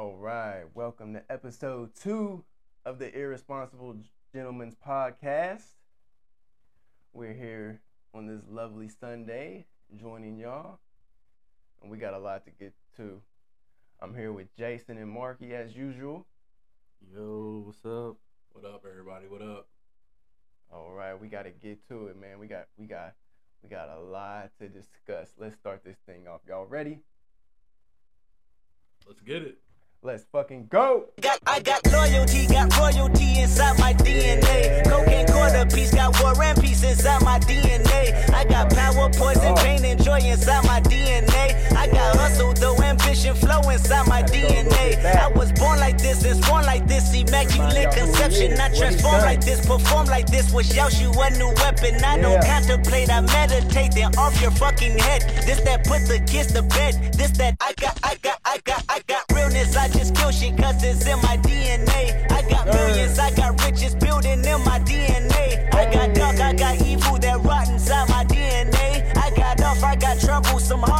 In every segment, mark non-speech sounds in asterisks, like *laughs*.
All right, welcome to episode two of the Irresponsible Gentleman's Podcast. We're here on this lovely Sunday, joining y'all, and we got a lot to get to. I'm here with Jason and Marky as usual. Yo, what's up? What up, everybody? What up? All right, we got to get to it, man. We got, we got, we got a lot to discuss. Let's start this thing off. Y'all ready? Let's get it. Let's fucking go. Got, I got loyalty, got royalty inside my DNA. Cocaine quarter piece, got war and peace inside my DNA. I got power, poison, pain, and joy inside my DNA. I got hustle, though ambition, flow inside my DNA. I was born like this and born like this, immaculate conception. I transform like this, perform like this, you a new weapon. I don't contemplate, I meditate, then off your fucking head. This that put the kids to bed. This that I got, I got, I got, I got I just kill shit cause it's in my DNA. I got millions, I got riches building in my DNA. I got dark, I got evil that rot inside my DNA. I got off, I got trouble, some heart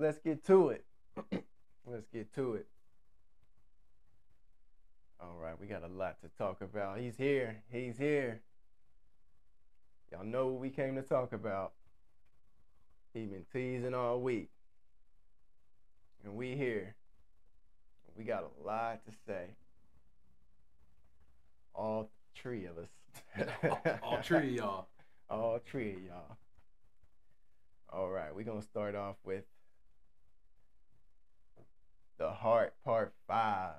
Let's get to it. *clears throat* Let's get to it. All right, we got a lot to talk about. He's here. He's here. Y'all know what we came to talk about. He been teasing all week. And we here. We got a lot to say. All three of us. all, *laughs* all three of y'all. All three of y'all. All right, we're gonna start off with the heart part five.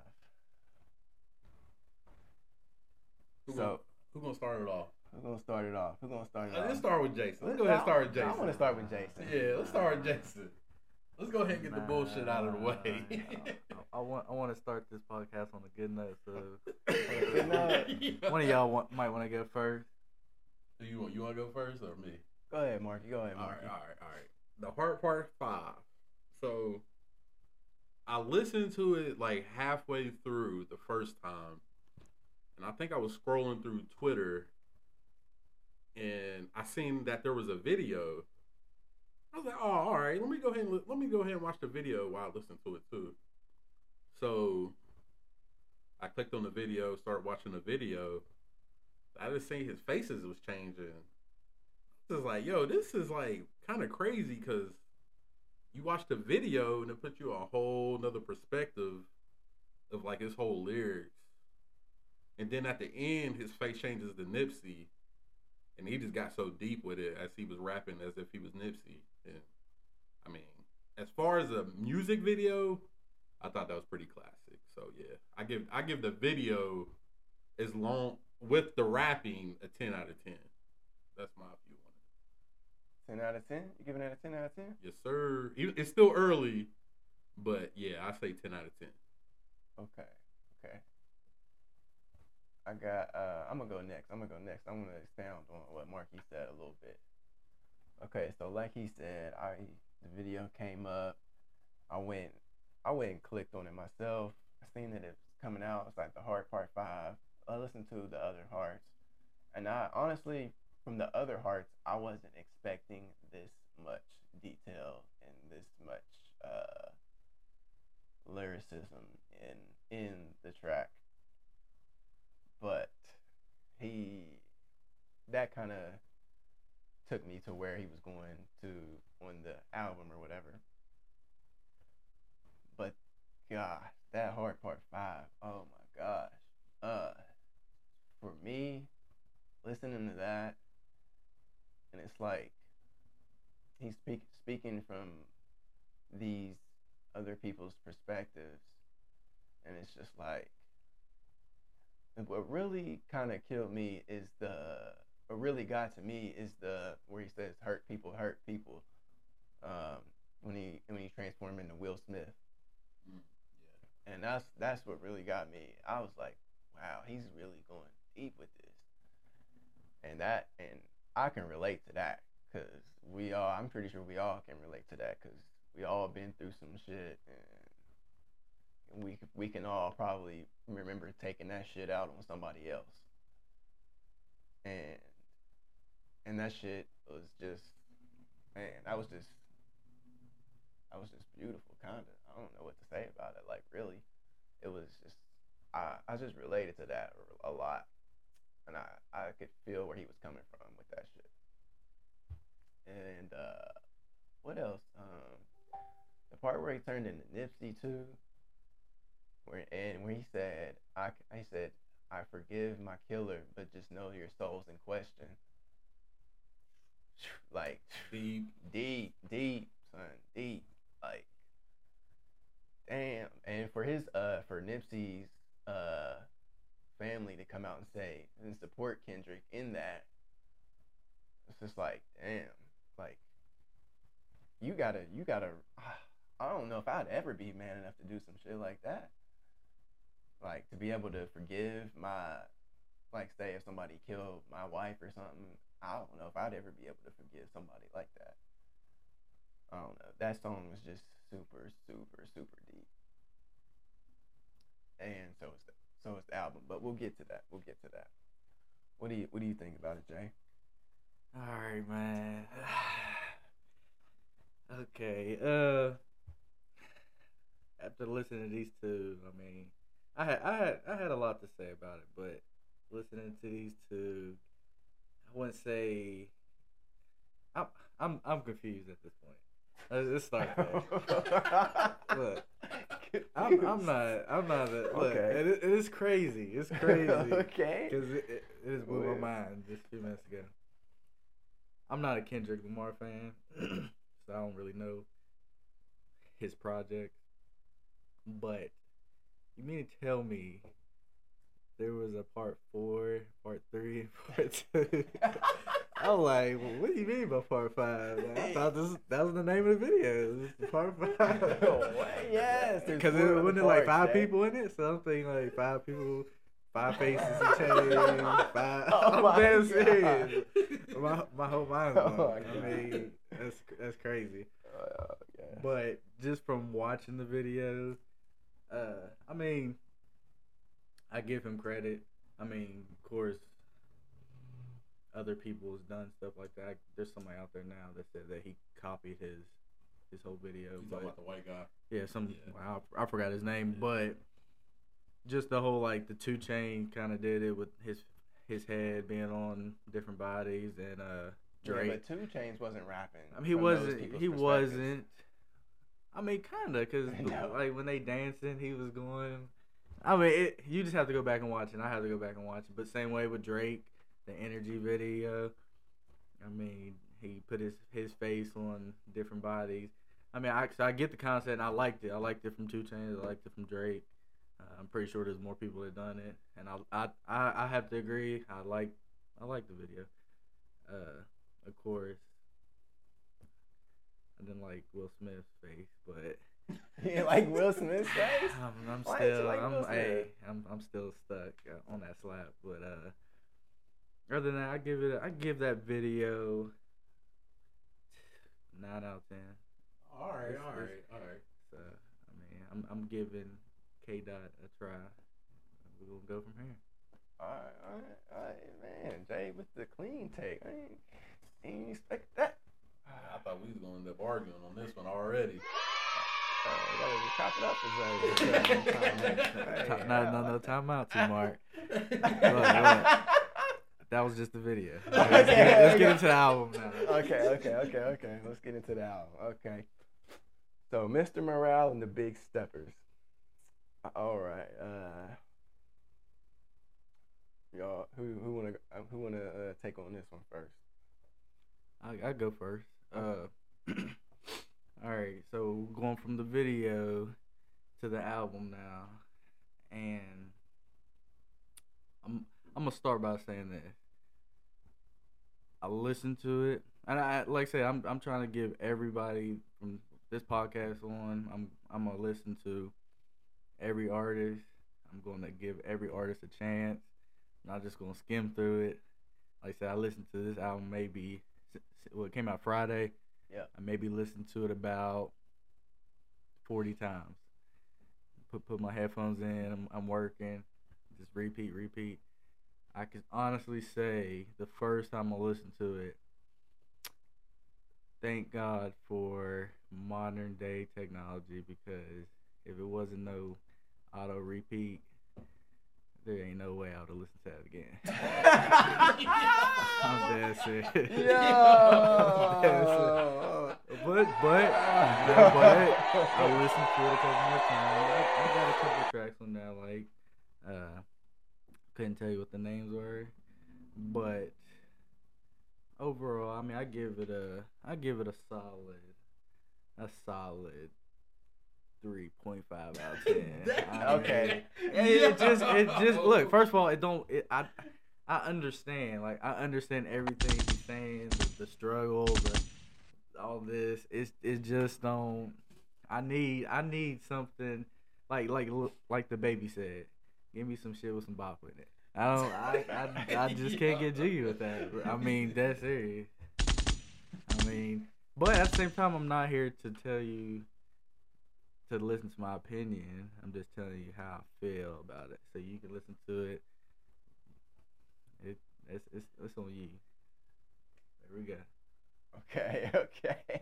Who, So- gonna, who gonna start it off? Who's gonna start it off? Who's gonna start it Uh, off? let's start with Jason. Let's go ahead and start with Jason. I want to start with Jason. Yeah, let's start with Jason. Let's go ahead and get the bullshit out of the way. *laughs* I, I want I want to start this podcast on a good note. So Good night. *laughs* one of y'all want, might want to go first. Do you want you want to go first or me? Go ahead, Marky. Go ahead, All Marky. right, all right, all right. The Heart Part Five. So I listened to it like halfway through the first time, and I think I was scrolling through Twitter, and I seen that there was a video. I was like, "Oh, all right. Let me go ahead and let me go ahead and watch the video while I listen to it too." So I clicked on the video, started watching the video. I just seen his faces was changing is like, yo, this is like kind of crazy because you watch the video and it puts you a whole nother perspective of like his whole lyrics. And then at the end, his face changes to Nipsey, and he just got so deep with it as he was rapping as if he was Nipsey. And I mean, as far as a music video, I thought that was pretty classic. So yeah, I give I give the video as long with the rapping a ten out of ten. That's my view on it. Ten out of ten. You giving that a ten out of ten? Yes, sir. It's still early, but yeah, I say ten out of ten. Okay. Okay. I got. Uh, I'm gonna go next. I'm gonna go next. I'm gonna expound on what Marky said a little bit. Okay, so like he said, I the video came up. I went. I went and clicked on it myself. I seen that it's coming out. It's like the Heart Part Five. I listened to the other hearts, and I honestly, from the other hearts, I wasn't expecting this much detail and this much uh, lyricism in in the track. But he that kind of took me to where he was going to on the album or whatever. But God, that heart part five, oh my gosh. Uh for me, listening to that, and it's like he's speak, speaking from these other people's perspectives, and it's just like what really kind of killed me is the what really got to me is the where he says hurt people hurt people um when he when he transform into Will Smith. Mm, And that's that's what really got me. I was like, wow, he's really going deep with this. And that and I can relate to that cuz we all I'm pretty sure we all can relate to that cuz we all been through some shit and we we can all probably remember taking that shit out on somebody else. And and that shit was just man, that was just that was just beautiful kinda. I don't know what to say about it. Like really. It was just I I just related to that a lot. And I, I could feel where he was coming from with that shit. And uh what else? Um the part where he turned into Nipsey too, where and where he said, "I," he said, "I forgive my killer, but just know your soul's in question." *sighs* Like *sighs* Deep. deep, deep, son, deep. Like, damn. And for his, uh, for Nipsey's, uh, family to come out and say and support Kendrick in that, it's just like, damn, like, you gotta, you gotta. *sighs* I don't know if I'd ever be man enough to do some shit like that. Like to be able to forgive my, like, say if somebody killed my wife or something. I don't know if I'd ever be able to forgive somebody like that. I don't know. That song was just super, super, super deep. And so is the, so is the album, but we'll get to that. We'll get to that. What do you What do you think about it, Jay? All right, man. *sighs* okay. Uh, after listening to these two, I mean, I had I had I had a lot to say about it, but listening to these two, I wouldn't say. I'm I'm I'm confused at this point. Let's let's start there. Look, I'm I'm not I'm not a, look. Okay. It, is- it is crazy. It's *laughs* crazy. okay. Because it, it, it just blew Weird. my mind just a few minutes ago. I'm not a Kendrick Lamar fan, *clears throat* so I don't really know his project. But you mean to tell me there was a part four, part three, *laughs* part two? *laughs* I'm like, well, what do you mean by part five? Like, I thought this that was the name of the video. This is part five. *laughs* No way. Yes, Because it wasn't it like five Jay. people in it, Something like five people, five faces and *laughs* change. Five. Oh *laughs* I'm my damn God. serious. My my whole mind's Oh blown. my I mean, that's that's crazy. Uh, yeah. But just from watching the video, uh, I mean, I give him credit. I mean, of course, other people has done stuff like that. There's somebody out there now that said that he copied his his whole video, You talking about the white guy? yeah, some Yeah. wow, I, I forgot his name, Yeah. but just the whole like the two chain kind of did it with his his head being on different bodies and uh Drake. Yeah, but Two Chainz wasn't rapping. I mean, he wasn't. He wasn't. I mean, kinda, cause *laughs* No. like when they dancing, he was going. I mean, it, you just have to go back and watch it. I have to go back and watch it. But same way with Drake, the Energy video. I mean, he put his his face on different bodies. I mean, I so I get the concept. and I liked it. I liked it from Two Chainz. I liked it from Drake. Uh, I'm pretty sure there's more people that done it, and I I I, I have to agree. I like I like the video. Uh, of course. I didn't like Will Smith's face, but *laughs* you like Will Smith's face? *laughs* I'm, I'm Why didn't you still like I'm hey, I'm I'm still stuck uh, on that slap. But uh, other than that, I give it I give that video nine out of ten. All right, It's- all it's- right, all right. So I mean, I'm I'm giving K Dot a try. We're gonna go from here. Alright, alright, alright, man. Jay with the clean take. I ain't, ain't expect that. I thought we was gonna end up arguing on this one already. Uh, gotta chop it up for Zay. Ti- no, no, no, time out, T Mark. That was just the video. *laughs* Let's, Okay, get, let's get into the album now. okay, okay, okay, okay. Let's get into the album. Okay. So, Mr. Morale and the Big Steppers. All right. Uh, y'all, who who wanna uh, who wanna uh, take on this one first? I I go first. Uh, *clears throat* all right, so going from the video to the album now, and I'm I'm gonna start by saying this. I listen to it, and I like I say I'm I'm trying to give everybody from this podcast on, I'm I'm gonna listen to every artist. I'm gonna give every artist a chance. I'm not just gonna skim through it. Like I said, I listened to this album maybe well, it came out Friday. Yeah. I maybe listened to it about forty times. Put put my headphones in. I'm, I'm working. Just repeat, repeat. I can honestly say the first time I listened to it, thank God for modern day technology because if it wasn't no auto repeat, there ain't no way I would have listened to that again. *laughs* I'm dead serious. *laughs* Yo. But but but, I listened to it a couple more times. I, got a couple tracks on there like uh couldn't tell you what the names were, but overall, I mean, I give it a I give it a solid a solid three point five out of ten. *laughs* That- I mean, Okay. it, it just it just look. First of all, it don't. It, I I understand. Like I understand everything he's saying, the, the struggle, the all this. It's it just don't. I need I need something like like like the baby said. Give me some shit with some bop in it. I don't. I I, I just can't get jiggy with that. I mean, that's serious. I mean, but at the same time, I'm not here to tell you to listen to my opinion. I'm just telling you how I feel about it, so you can listen to it. It it's it's, it's on you. There we go. Okay, *laughs* okay.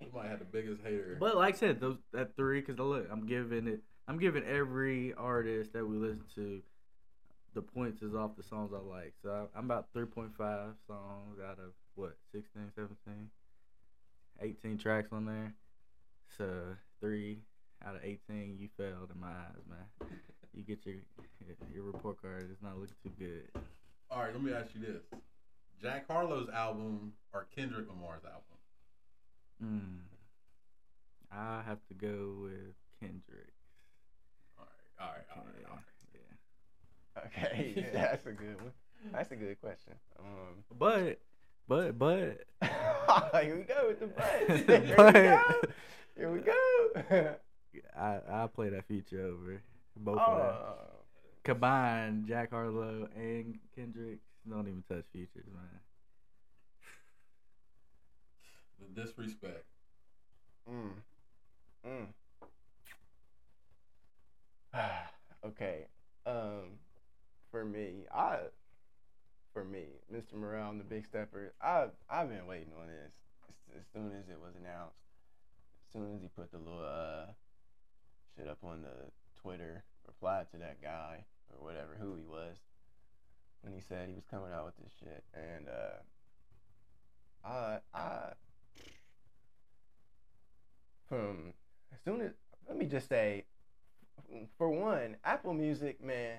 You might have the biggest hater. But like I said, those that three, because look, I'm giving it. I'm giving every artist that we listen to the points is off the songs I like. So I'm about 3.5 songs out of what 16, 17, 18 tracks on there. So three out of 18, you failed in my eyes, man. You get your your report card. It's not looking too good. All right, let me ask you this: Jack Harlow's album or Kendrick Lamar's album? Mm. I have to go with Kendrick. All right, all right, all right. All right. Yeah. Okay, *laughs* yeah, that's a good one. That's a good question. Um, But, but, but, *laughs* here we go with the butt. *laughs* Here But- we go. Here we go. I I play that feature over both of them. oh, Combined, Jack Harlow and Kendrick don't even touch features, man. The disrespect. mm, mm. *sighs* okay. Um, for me, I, for me, Mr. And the Big Stepper, I I've been waiting on this as, soon as it was announced. As soon as he put the little uh shit up on the Twitter, replied to that guy or whatever who he was when he said he was coming out with this shit, and uh, I I from as soon as let me just say, for one, Apple Music, man,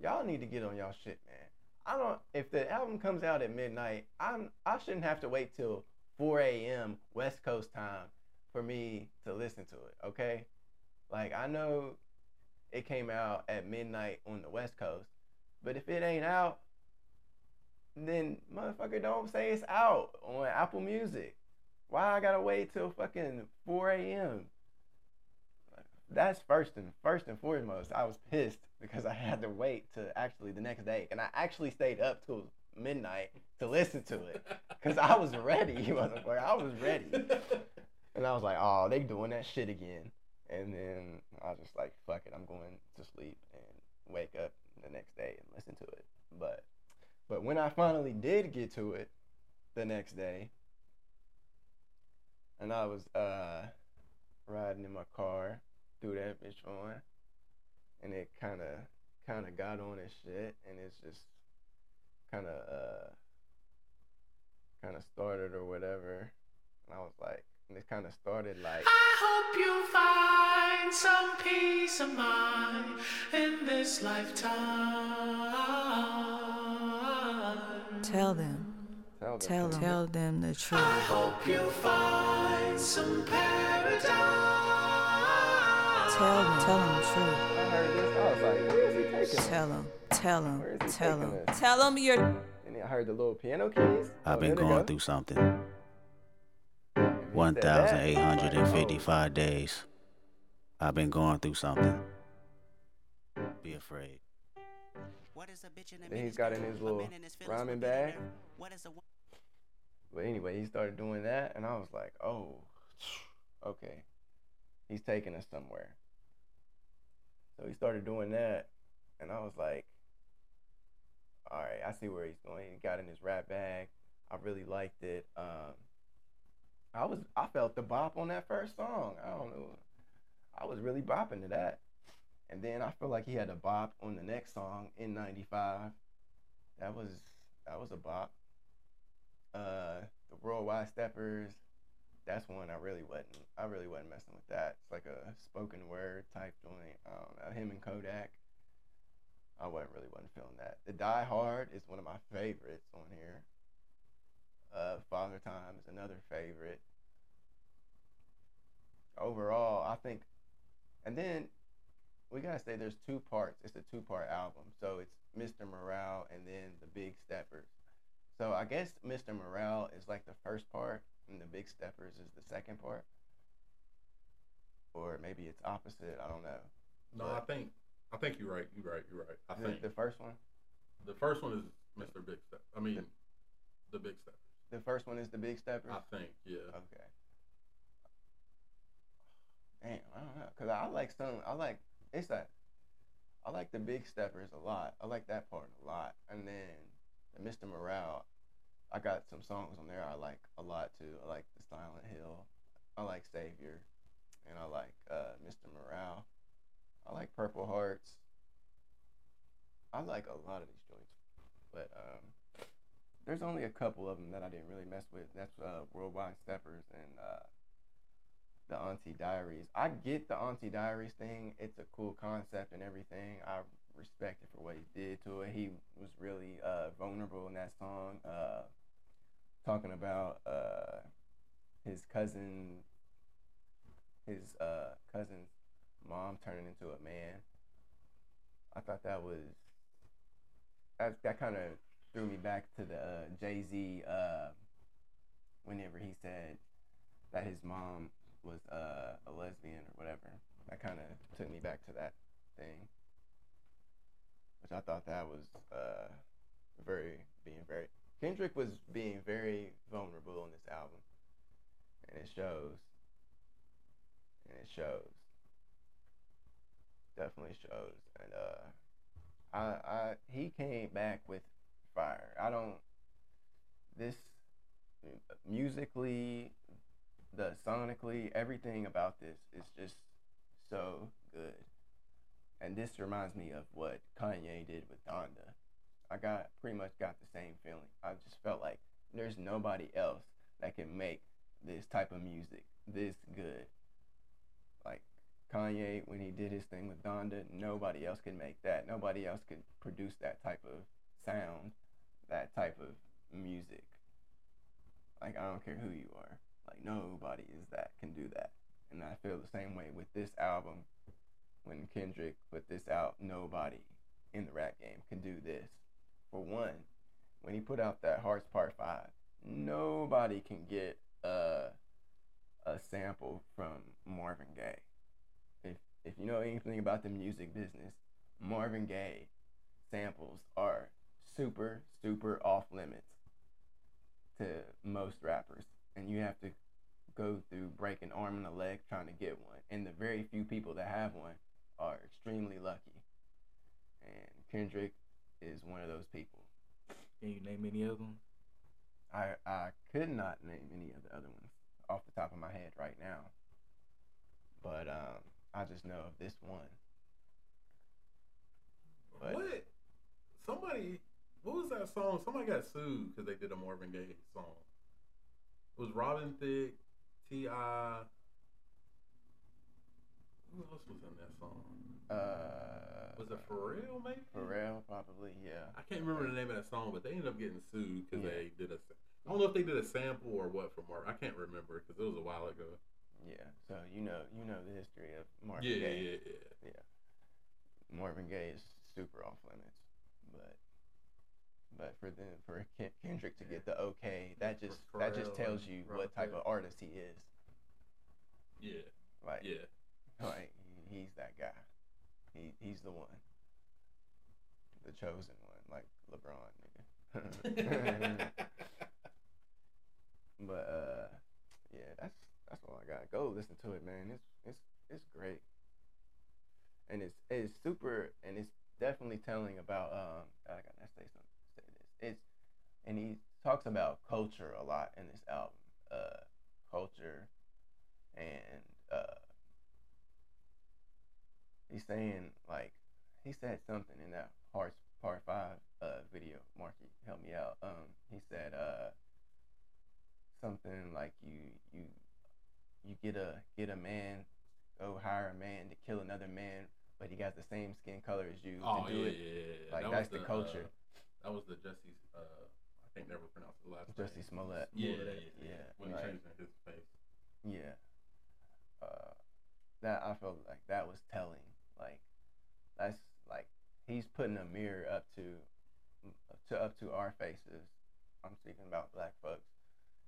y'all need to get on y'all shit, man. I don't. If the album comes out at midnight, I'm I shouldn't have to wait till 4 a.m. West Coast time for me to listen to it. Okay, like I know it came out at midnight on the West Coast, but if it ain't out, then motherfucker don't say it's out on Apple Music. Why I gotta wait till fucking 4 a.m. That's first and first and foremost. I was pissed because I had to wait to actually the next day, and I actually stayed up till midnight to listen to it because I was ready, *laughs* motherfucker. I was ready, and I was like, "Oh, they doing that shit again." And then I was just like, "Fuck it, I'm going to sleep and wake up the next day and listen to it." But, but when I finally did get to it, the next day, and I was uh riding in my car, threw that bitch on, and it kind of kind of got on and shit, and it's just kind of uh kind of started or whatever, and I was like, and it kind of started like. I hope you find some peace of mind in this lifetime. Tell them. Tell them. Tell them. Tell them the truth. I hope you find some paradise. Tell him, Tell them the truth. I heard this. I was like, where is he taking us? Tell him, Tell him, Where is he Tell taking them. us? Tell him you're. And then I heard the little piano keys. I've Oh, been there they going go. through something. 1,855 days. I've been going through something. Be afraid. What is a bitch in a Then he's got in his little rhyming bag. But anyway, he started doing that, and I was like, oh, okay. He's taking us somewhere. So he started doing that, and I was like, all right, I see where he's going. He got in his rap bag. I really liked it. Um, I was I felt the bop on that first song. I don't know. I was really bopping to that. And then I feel like he had a bop on the next song N95. That was that was a bop. Uh, the Worldwide Steppers. That's one I really wasn't. I really wasn't messing with that. It's like a spoken word type joint. Don't know. Him and Kodak. I wasn't really wasn't feeling that. The Die Hard is one of my favorites on here. Uh, Father Time is another favorite. Overall, I think, and then we gotta say there's two parts. It's a two part album, so it's Mr. Morale and then the Big Steppers. So I guess Mr. Morale is like the first part, and the Big Steppers is the second part, or maybe it's opposite. I don't know. No, I think I think you're right. You're right. You're right. I think the first one. the first one is Mr. Big Step. I mean, the Big Step. The first one is the Big Steppers. I think, yeah. Okay. Damn, I don't know, cause I like some. I like it's that. I like the Big Steppers a lot. I like that part a lot, and then the Mr. Morale. I got some songs on there I like a lot too. I like the Silent Hill. I like Savior, and I like uh, Mr. Morale. I like Purple Hearts. I like a lot of these joints, but um, there's only a couple of them that I didn't really mess with. That's uh, Worldwide Steppers and uh, the Auntie Diaries. I get the Auntie Diaries thing. It's a cool concept and everything. I respect it for what he did to it. He was really uh, vulnerable in that song, uh, talking about uh, his cousin, his uh, cousin's mom turning into a man. I thought that was that that kind of threw me back to the uh, Jay Z uh, whenever he said that his mom was uh, a lesbian or whatever. That kind of took me back to that thing, which I thought that was uh, very being very Kendrick was being very vulnerable on this album, and it shows. And it shows. Definitely shows, and uh, I I he came back with fire. I don't this musically, the sonically, everything about this is just so good. And this reminds me of what Kanye did with Donda. I got pretty much got the same feeling. I just felt like there's nobody else that can make this type of music this good. Like Kanye when he did his thing with Donda, nobody else could make that. Nobody else could produce that type of sound, that type of music. Like I don't care who you are. Like nobody is that can do that. And I feel the same way with this album. When Kendrick put this out, nobody in the rap game can do this. For one, when he put out that Hearts Part Five, nobody can get a a sample from Marvin Gaye. If if you know anything about the music business, Marvin Gaye samples are super super off limits to most rappers, and you have to go through break an arm and a leg trying to get one. And the very few people that have one are extremely lucky. And Kendrick is one of those people. Can you name any of them? I I could not name any of the other ones off the top of my head right now. But um, I just know of this one. But- what? Somebody, what was that song? Somebody got sued because they did a Marvin Gaye song. It was Robin Thicke, T.I. Who else was in that song? Uh, Was it Pharrell, maybe? Pharrell? Probably, yeah. I can't remember the name of that song, but they ended up getting sued because Yeah. they did a. I don't know if they did a sample or what from Marvin. I can't remember because it was a while ago. Yeah. So you know you know the history of Marvin yeah, Gaye. yeah, yeah. Marvin Gaye is super off limits, but But for them, for Kendrick to get the okay, that just that just tells you what type of artist he is. Yeah, Like, yeah. *laughs* like he's that guy. He he's the one, the chosen one, like LeBron, *laughs* but uh, yeah, that's that's all I got. Go listen to it, man. It's it's it's great, and it's it's super, and it's definitely telling about um. I gotta say something. Say this. It's and he talks about culture a lot in this album. Uh, culture, and uh, he's saying like he said something in that part part five uh video. Marky, help me out. Um, he said uh something like you you you get a get a man go hire a man to kill another man, but he got the same skin color as you oh to do yeah, it. yeah, yeah. Like That that's was the culture. Uh, that was the Jesse. Uh, I can't never pronounce the last name. Smollett. Yeah, yeah, yeah. Yeah, When like- he changed his face. Yeah. Uh, that I felt like that was telling. Like, that's like he's putting a mirror up to, to up to our faces. I'm speaking about black folks.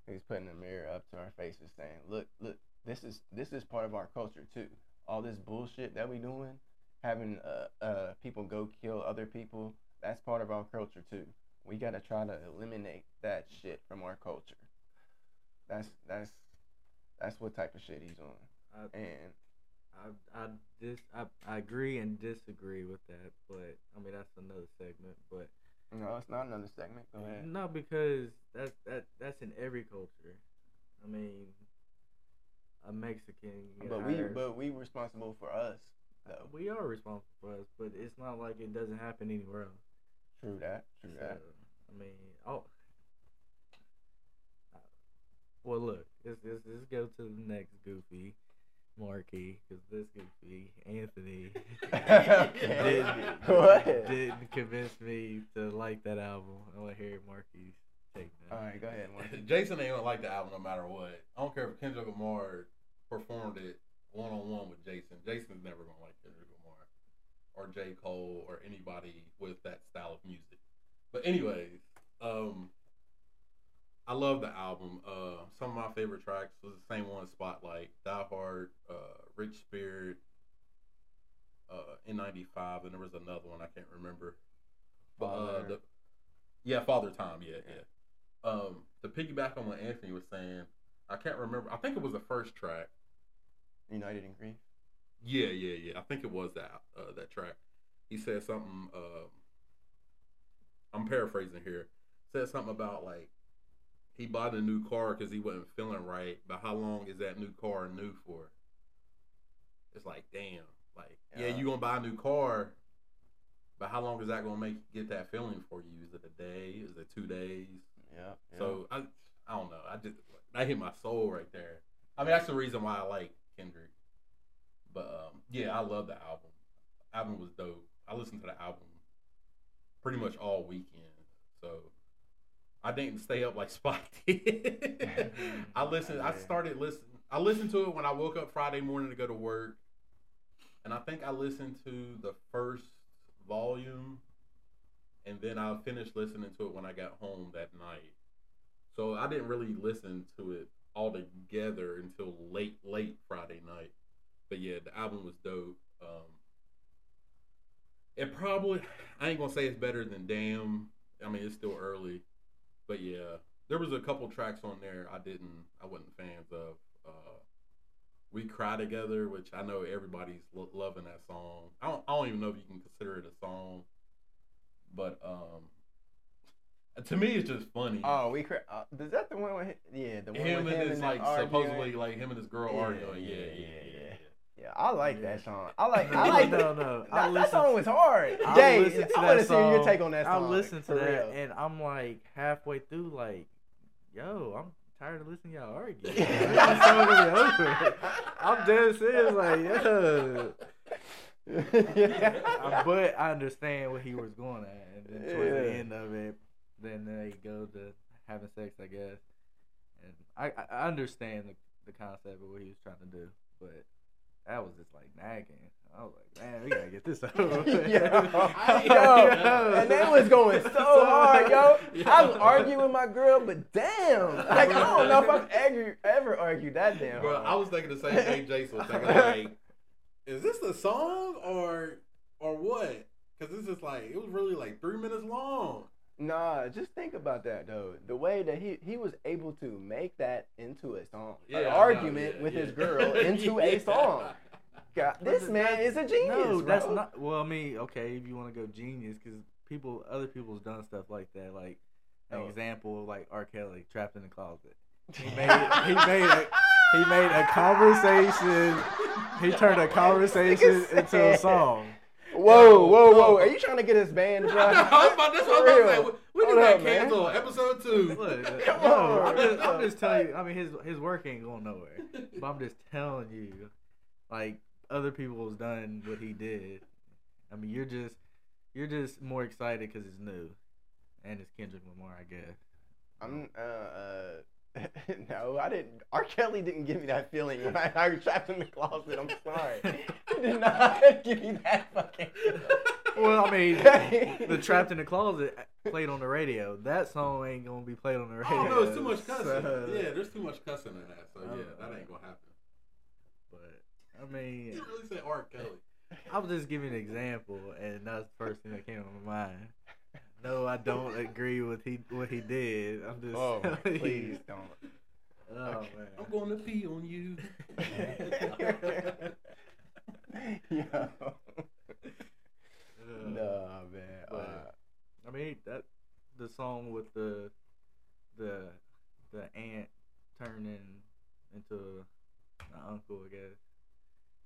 He's putting a mirror up to our faces, saying, "Look, look, this is this is part of our culture too. All this bullshit that we doing, having uh uh people go kill other people, that's part of our culture too. We gotta try to eliminate that shit from our culture. That's that's that's what type of shit he's on. I, And I, I dis, I, I agree and disagree with that, but I mean that's another segment. But no, it's not another segment. Go ahead. no, because that's that that's in every culture. I mean, a Mexican. can But we hire- but we responsible for us though. we are responsible for us, but it's not like it doesn't happen anywhere else. True that. True So, that. I mean, oh. Well, look, let's, let's, let's go to the next goofy, Marky, because this goofy, Anthony, *laughs* didn't, Go ahead. didn't convince me to like that album. I want to hear Marky's take now. All right, go ahead. Marky. *laughs* Jason ain't gonna like the album no matter what. I don't care if Kendrick Lamar performed it one on one with Jason. Jason's never gonna like Kendrick Lamar or J. Cole or anybody with that style of music. But anyways, um I love the album. Uh some of my favorite tracks was the same one Spotlight, Die Hard, uh Rich Spirit, uh N95, and there was another one I can't remember. But uh the, yeah, Father Time, yeah, yeah. Um, to piggyback on what Anthony was saying, I can't remember. I think it was the first track. United in grief. Yeah, yeah, yeah. I think it was that uh, that track. He said something. Um, I'm paraphrasing here. Said something about like he bought a new car because he wasn't feeling right. But how long is that new car new for? It's like damn. Like yeah, Yeah. you gonna buy a new car, but how long is that gonna make get that feeling for you? Is it a day? Is it two days? Yeah. yep. So I, I don't know. I just that hit my soul right there. I mean, that's the reason why I like Kendrick. But um, yeah, I love the album. Album was dope. I listened to the album pretty much all weekend. So I didn't stay up like *laughs* Spot did. I listened. I started listening. I listened to it when I woke up Friday morning to go to work, and I think I listened to the first volume and then I finished listening to it when I got home that night. So I didn't really listen to it all together until late, late Friday night. But yeah, the album was dope. Um, it probably, I ain't gonna say it's better than Damn. I mean, it's still early, but yeah, there was a couple tracks on there I didn't, I wasn't fans of. Uh, we cry together, which I know everybody's lo- loving that song. I don't, I don't even know if you can consider it a song, but um, to me, it's just funny. Oh, we. cry. uh, is that the one with? Yeah, the one him with and him his and like arguing? supposedly like him and his girl Yeah, arguing. Yeah, yeah, yeah. Yeah, I like Yeah. that song. I like. *laughs* I like. no, no. That, I that listen- song was hard. I Jay, to I want that to see your song. take on that song. I song. listened to for that, real. and I'm like halfway through, like, yo, I'm tired of listening to y'all argue. *laughs* When this song gonna be over? I'm dead serious, like, yeah. *laughs* Uh, but I understand what he was going at, and then towards the end of it, then they go to having sex, I guess. And I, I- I understand the, the concept of what he was trying to do, but that was just like nagging. I was like, man, we gotta get this *laughs* over. *laughs* with." *laughs* yo, I- yo, and they was going so hard, yo. I was arguing with my girl, but damn, like I don't know if I've ever ever argued that damn. Bro, hard. I was thinking the same thing Jason was thinking. Like, is this the song or or what? Because this is like it was really like three minutes long. Nah, just think about that though. The way that he he was able to make that into a song, Yeah, an argument yeah, with his girl *laughs* into Yeah. a song. God, this th- man is a genius. No, that's not. Well, I mean, okay, if you want to go genius, because people, other people's done stuff like that. Like an Oh. example like R. Kelly trapped in the closet. He *laughs* made he made a he made a conversation. He turned a *laughs* conversation into a song. Whoa, whoa, No. whoa! Are you trying to get us banned, *laughs* bro? I was about, that's what I For was about to real. say. We, we Hold just got up, man. canceled. Episode two. Look, Come no, on. I'm just, I'm just telling you. I mean, his his work ain't going nowhere. But I'm just telling you, like other people has done what he did. I mean, you're just you're just more excited because it's new, and it's Kendrick Lamar, I guess. I'm uh, uh *laughs* no, I didn't. R. Kelly didn't give me that feeling when I, I was trapped in the closet. I'm sorry. he did not *laughs* give me that fucking. Well, I mean, *laughs* the Trapped in the Closet played on the radio. That song ain't gonna be played on the radio. Oh no, it's too much cussing. so- yeah, there's too much cussing in that. So yeah, Uh, that ain't gonna happen. But I mean, You really say R. Kelly? I was just giving an example, and that's the first thing that came to my mind. No, I don't agree with he what he did. I'm just Oh, please don't. Oh Okay. man. I'm going to pee on you. *laughs* Yo. Uh, Nah, man. but- Uh, I mean that the song with the the the aunt turning into an uncle, I guess.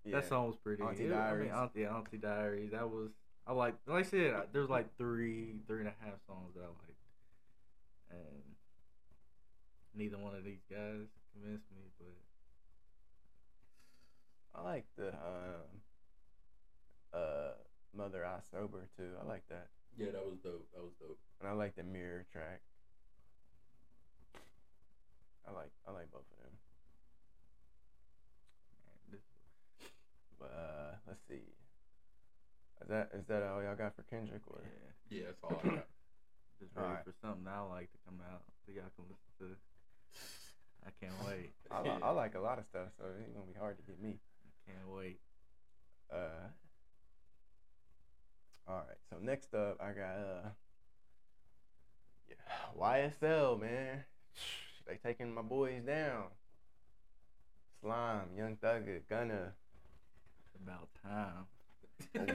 yeah. That song was pretty. Auntie it- I mean, Auntie, Auntie Diaries. That was I like. Like I said, I- there's like three, three and a half songs that I liked, and neither one of these guys convinced me. But I like the um, uh, Mother I Sober too. I like that. Yeah, that was dope. That was dope. And I like the Mirror track. I like I like both of them. But uh, let's see. Is that is that all y'all got for Kendrick? Or yeah, Yeah, that's all I got. just ready Alright. for something I like to come out so y'all can listen to. I can't wait. I, li- I like a lot of stuff, so it ain't gonna be hard to get me. I can't wait. Uh, all right. So next up, I got uh, yeah, YSL man. They taking my boys down. Slime, Young Thugger, Gunna. It's about time.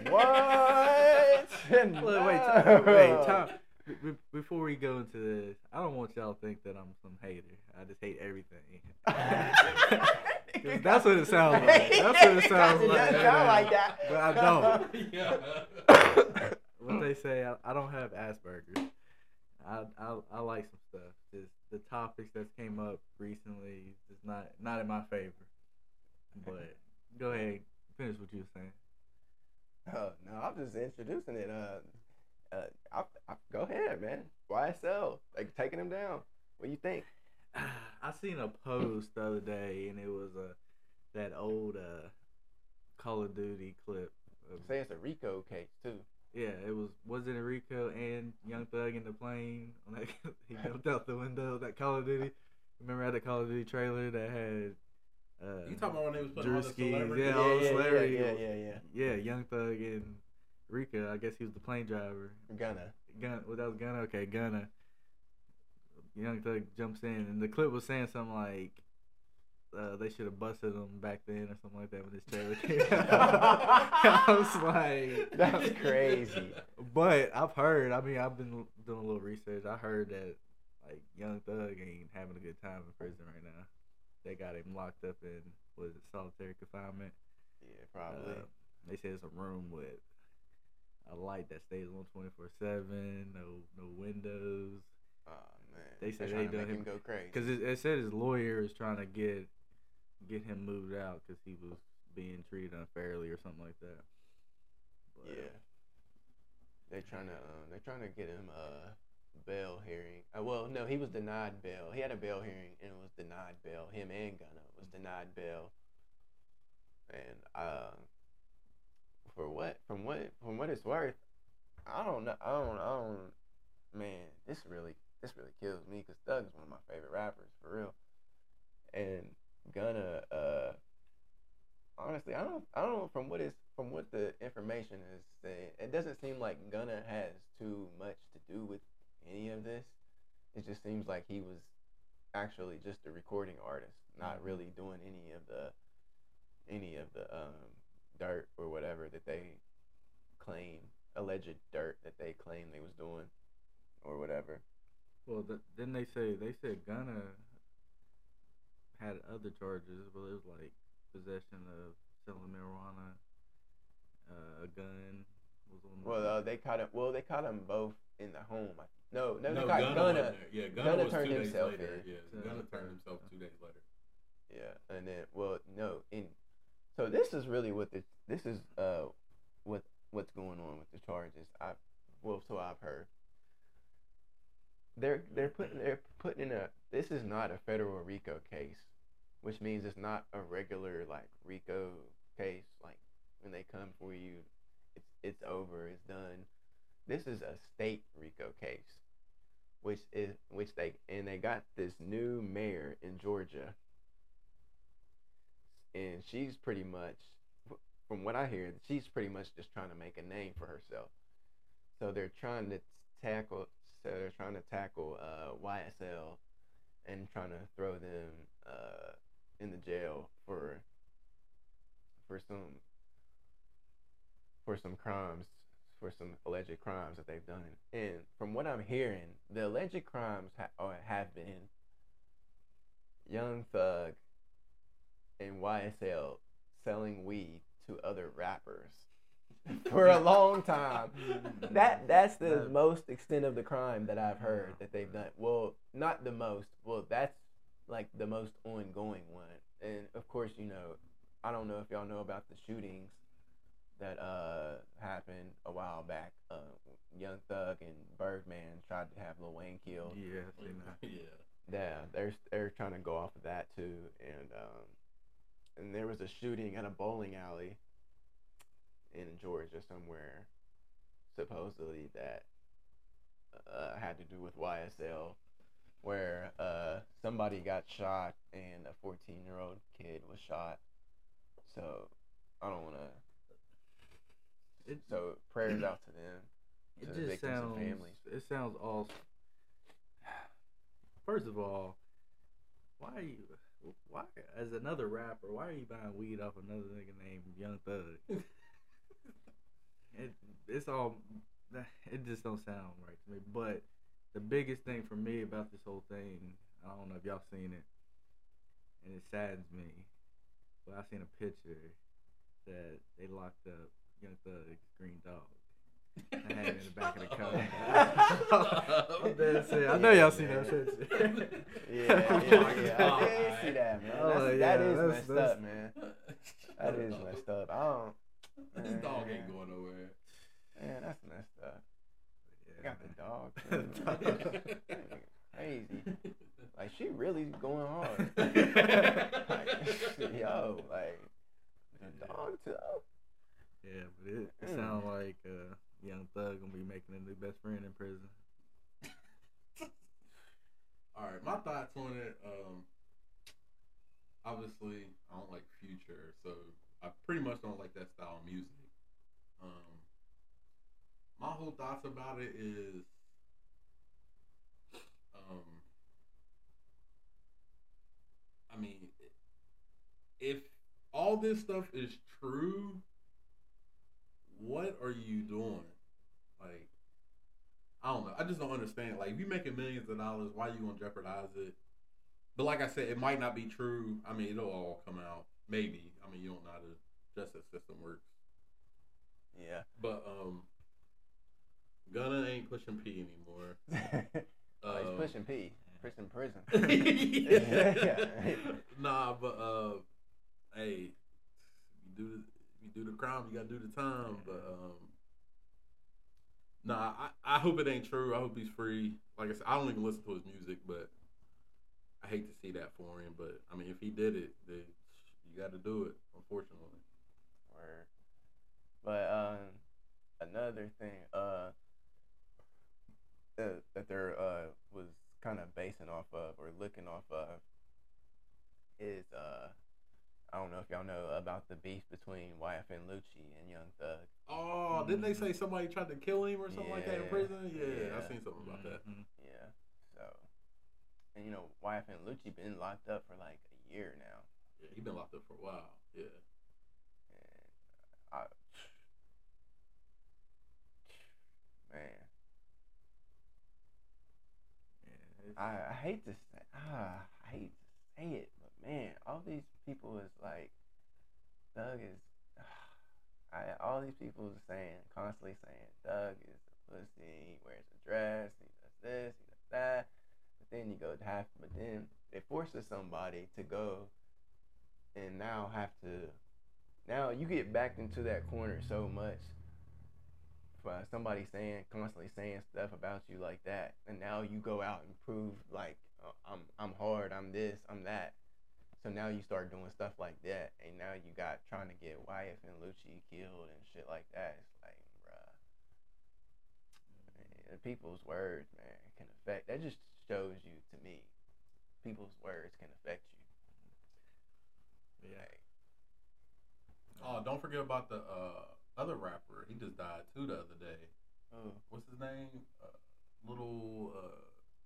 What? *laughs* Look, wait, wait, Tom. be- be- Before we go into this, I don't want y'all to think that I'm some hater. I just hate everything. 'Cause *laughs* *laughs* that's what it sounds like. That's what it sounds It like. doesn't sound like that. But I don't. yeah. *coughs* What they say, I, I don't have Asperger's. I, I I like some stuff. Just the topics that came up recently is not not in my favor. But go ahead, finish what you were saying. Oh, no, I'm just introducing it. Uh, uh, I, I, go ahead, man. YSL, like taking them down. What do you think? *sighs* I seen a post the other day, and it was a that old uh, Call of Duty clip. Say it's a RICO case too. yeah, it was was it Rico and Young Thug in the plane? On that, *laughs* he jumped out the window. That Call of Duty. Remember at the Call of Duty trailer that had. Uh, You talking about when they was putting all the celebrities? yeah, all the yeah, celebrity- yeah, yeah, yeah, yeah, Young Thug and Rika. I guess he was the plane driver. yeah. Gunna. Gun. Well, that was Gunna. Okay, Gunna. Young Thug jumps in, and the clip was saying something like, uh, "They should have busted him back then" or something like that when this trailer came *laughs* out. I was like, *laughs* That's crazy. But I've heard. I mean, I've been doing a little research. I heard that like Young Thug ain't having a good time in prison right now. They got him locked up in was it solitary confinement. Yeah, probably. Uh, they say it's a room with a light that stays on twenty four seven, no no windows. oh man. they They're they make him- him go crazy. Because it, it said his lawyer is trying to get get him moved out because he was being treated unfairly or something like that. But, yeah. They're trying to uh, they're trying to get him a bail hearing. Uh, well, no, he was denied bail. He had a bail hearing and was denied bail. Him and Gunna was denied bail. and uh, for what from what from what it's worth, I don't know. I don't. I don't. Man, this really this really kills me because Thug is one of my favorite rappers for real, and Gunna. Uh, honestly, I don't. I don't know from what is from what the information is saying. It doesn't seem like Gunna has too much to do with any of this. It just seems like he was actually just a recording artist, not Mhm. really doing any of the any of the um, dirt or whatever that they claim alleged dirt that they claim they was doing or whatever. Well, th- then they say they said Gunna had other charges, but it was like possession of selling marijuana, uh, a gun was on. Well, uh, they caught him. Well, they caught him both in the home. I- No, no, No, they caught Gunna, Gunna. Yeah, Gunna, Gunna was turned two days himself later. in. Yeah, So- Gunna turned himself two days later. Yeah, and then well, no, in so this is really what the this is uh what what's going on with the charges. I well, so I've heard. They're they're putting they're putting in a this is not a federal RICO case, which means it's not a regular like RICO case. Like when they come for you, it's over, it's done. This is a state RICO case, which is which they and they got this new mayor in Georgia and she's pretty much from what i hear she's pretty much just trying to make a name for herself so they're trying to tackle so they're trying to tackle uh, ysl and trying to throw them uh, in the jail for for some for some crimes for some alleged crimes that they've done and from what i'm hearing the alleged crimes ha- or have been young thug and YSL selling weed to other rappers *laughs* for a long time. *laughs* That that's the most extent of the crime that I've heard that they've done. Well, not the most. Well, that's like the most ongoing one. And of course, you know, I don't know if y'all know about the shootings that uh happened a while back. Uh, Young Thug and Birdman tried to have Lil Wayne killed. Yeah, I seen that. *laughs* yeah. Yeah, they're they're trying to go off of that too, and um, and there was a shooting at a bowling alley in Georgia somewhere, supposedly that uh, had to do with YSL, where uh, somebody got shot and a 14 year old kid was shot. So I don't want to. It, So prayers out to them, *clears throat* it the just sounds. families. It sounds all. *sighs* First of all, why are you? Why as another rapper? Why are you buying weed off another nigga named Young Thug? *laughs* it it's all. *sighs* It just don't sound right to me. But the biggest thing for me about this whole thing, I don't know if y'all seen it, and it saddens me. But I seen a picture that they locked up Young Thug's green dog. *laughs* I had it in the back of the car. *laughs* I'm dead serious. I know y'all seen that picture. *laughs* Yeah, yeah, Oh yeah. my I did see that, man. Oh, That's, yeah, that is that's- messed that's- up, man. That is messed up. I don't. This dog ain't going nowhere. Man, that's messed up. I got the dog. Dog. too. Crazy. Like she really going hard. Like, yo, like the dog too. Yeah, but it, it Mm. sounds like uh, Young Thug gonna be making a new best friend in prison. *laughs* All right, my thoughts on it. Um, obviously, I don't like Future, so I pretty much don't like that style of music. Um, my whole thoughts about it is, um, I mean, if all this stuff is true, what are you doing? Like, I don't know. I just don't understand. Like, if you're making millions of dollars, why you gonna jeopardize it? But like I said, it might not be true. I mean, it'll all come out. Maybe. I mean, you don't know how the justice system works. Yeah. But um, Gunna ain't pushing P anymore. *laughs* oh, he's Um, pushing P. Prison, prison. *laughs* *laughs* yeah. nah, but uh, hey, do the, you do the crime, you gotta do the time. But um, nah, I, I hope it ain't true. I hope he's free. Like I said, I don't even listen to his music, but I hate to see that for him. But I mean, if he did it, then you got to do it. Unfortunately. But um, another thing uh, that, that there uh, was kind of basing off of or looking off of is uh, I don't know if y'all know about the beef between YFN Lucci and Young Thug. Oh, didn't they say somebody tried to kill him or something like that in prison? Yeah, Yeah. I seen something about that. Mhm. Yeah. So, and you know YFN Lucci been locked up for like a year now. Yeah, he been locked up for a while. Yeah. And I, man, Yeah, I, I hate to say, ah, I hate to say it, but man, all these people is like, Doug is, *sighs* I, all these people is saying, constantly saying, Doug is a pussy, he wears a dress, he does this, he does that, but then you go to have, but then it forces somebody to go and now have to, now you get backed into that corner so much by somebody saying constantly saying stuff about you like that, and now you go out and prove like uh, I'm I'm hard, I'm this, I'm that. So now you start doing stuff like that, and now you got trying to get YFN Lucci killed and shit like that. It's like, bruh, man, people's words, man, can affect. That just shows you to me, people's words can affect you. yeah. Like, Oh, don't forget about the uh, other rapper. He just died too the other day. oh, What's his name? Uh, little uh,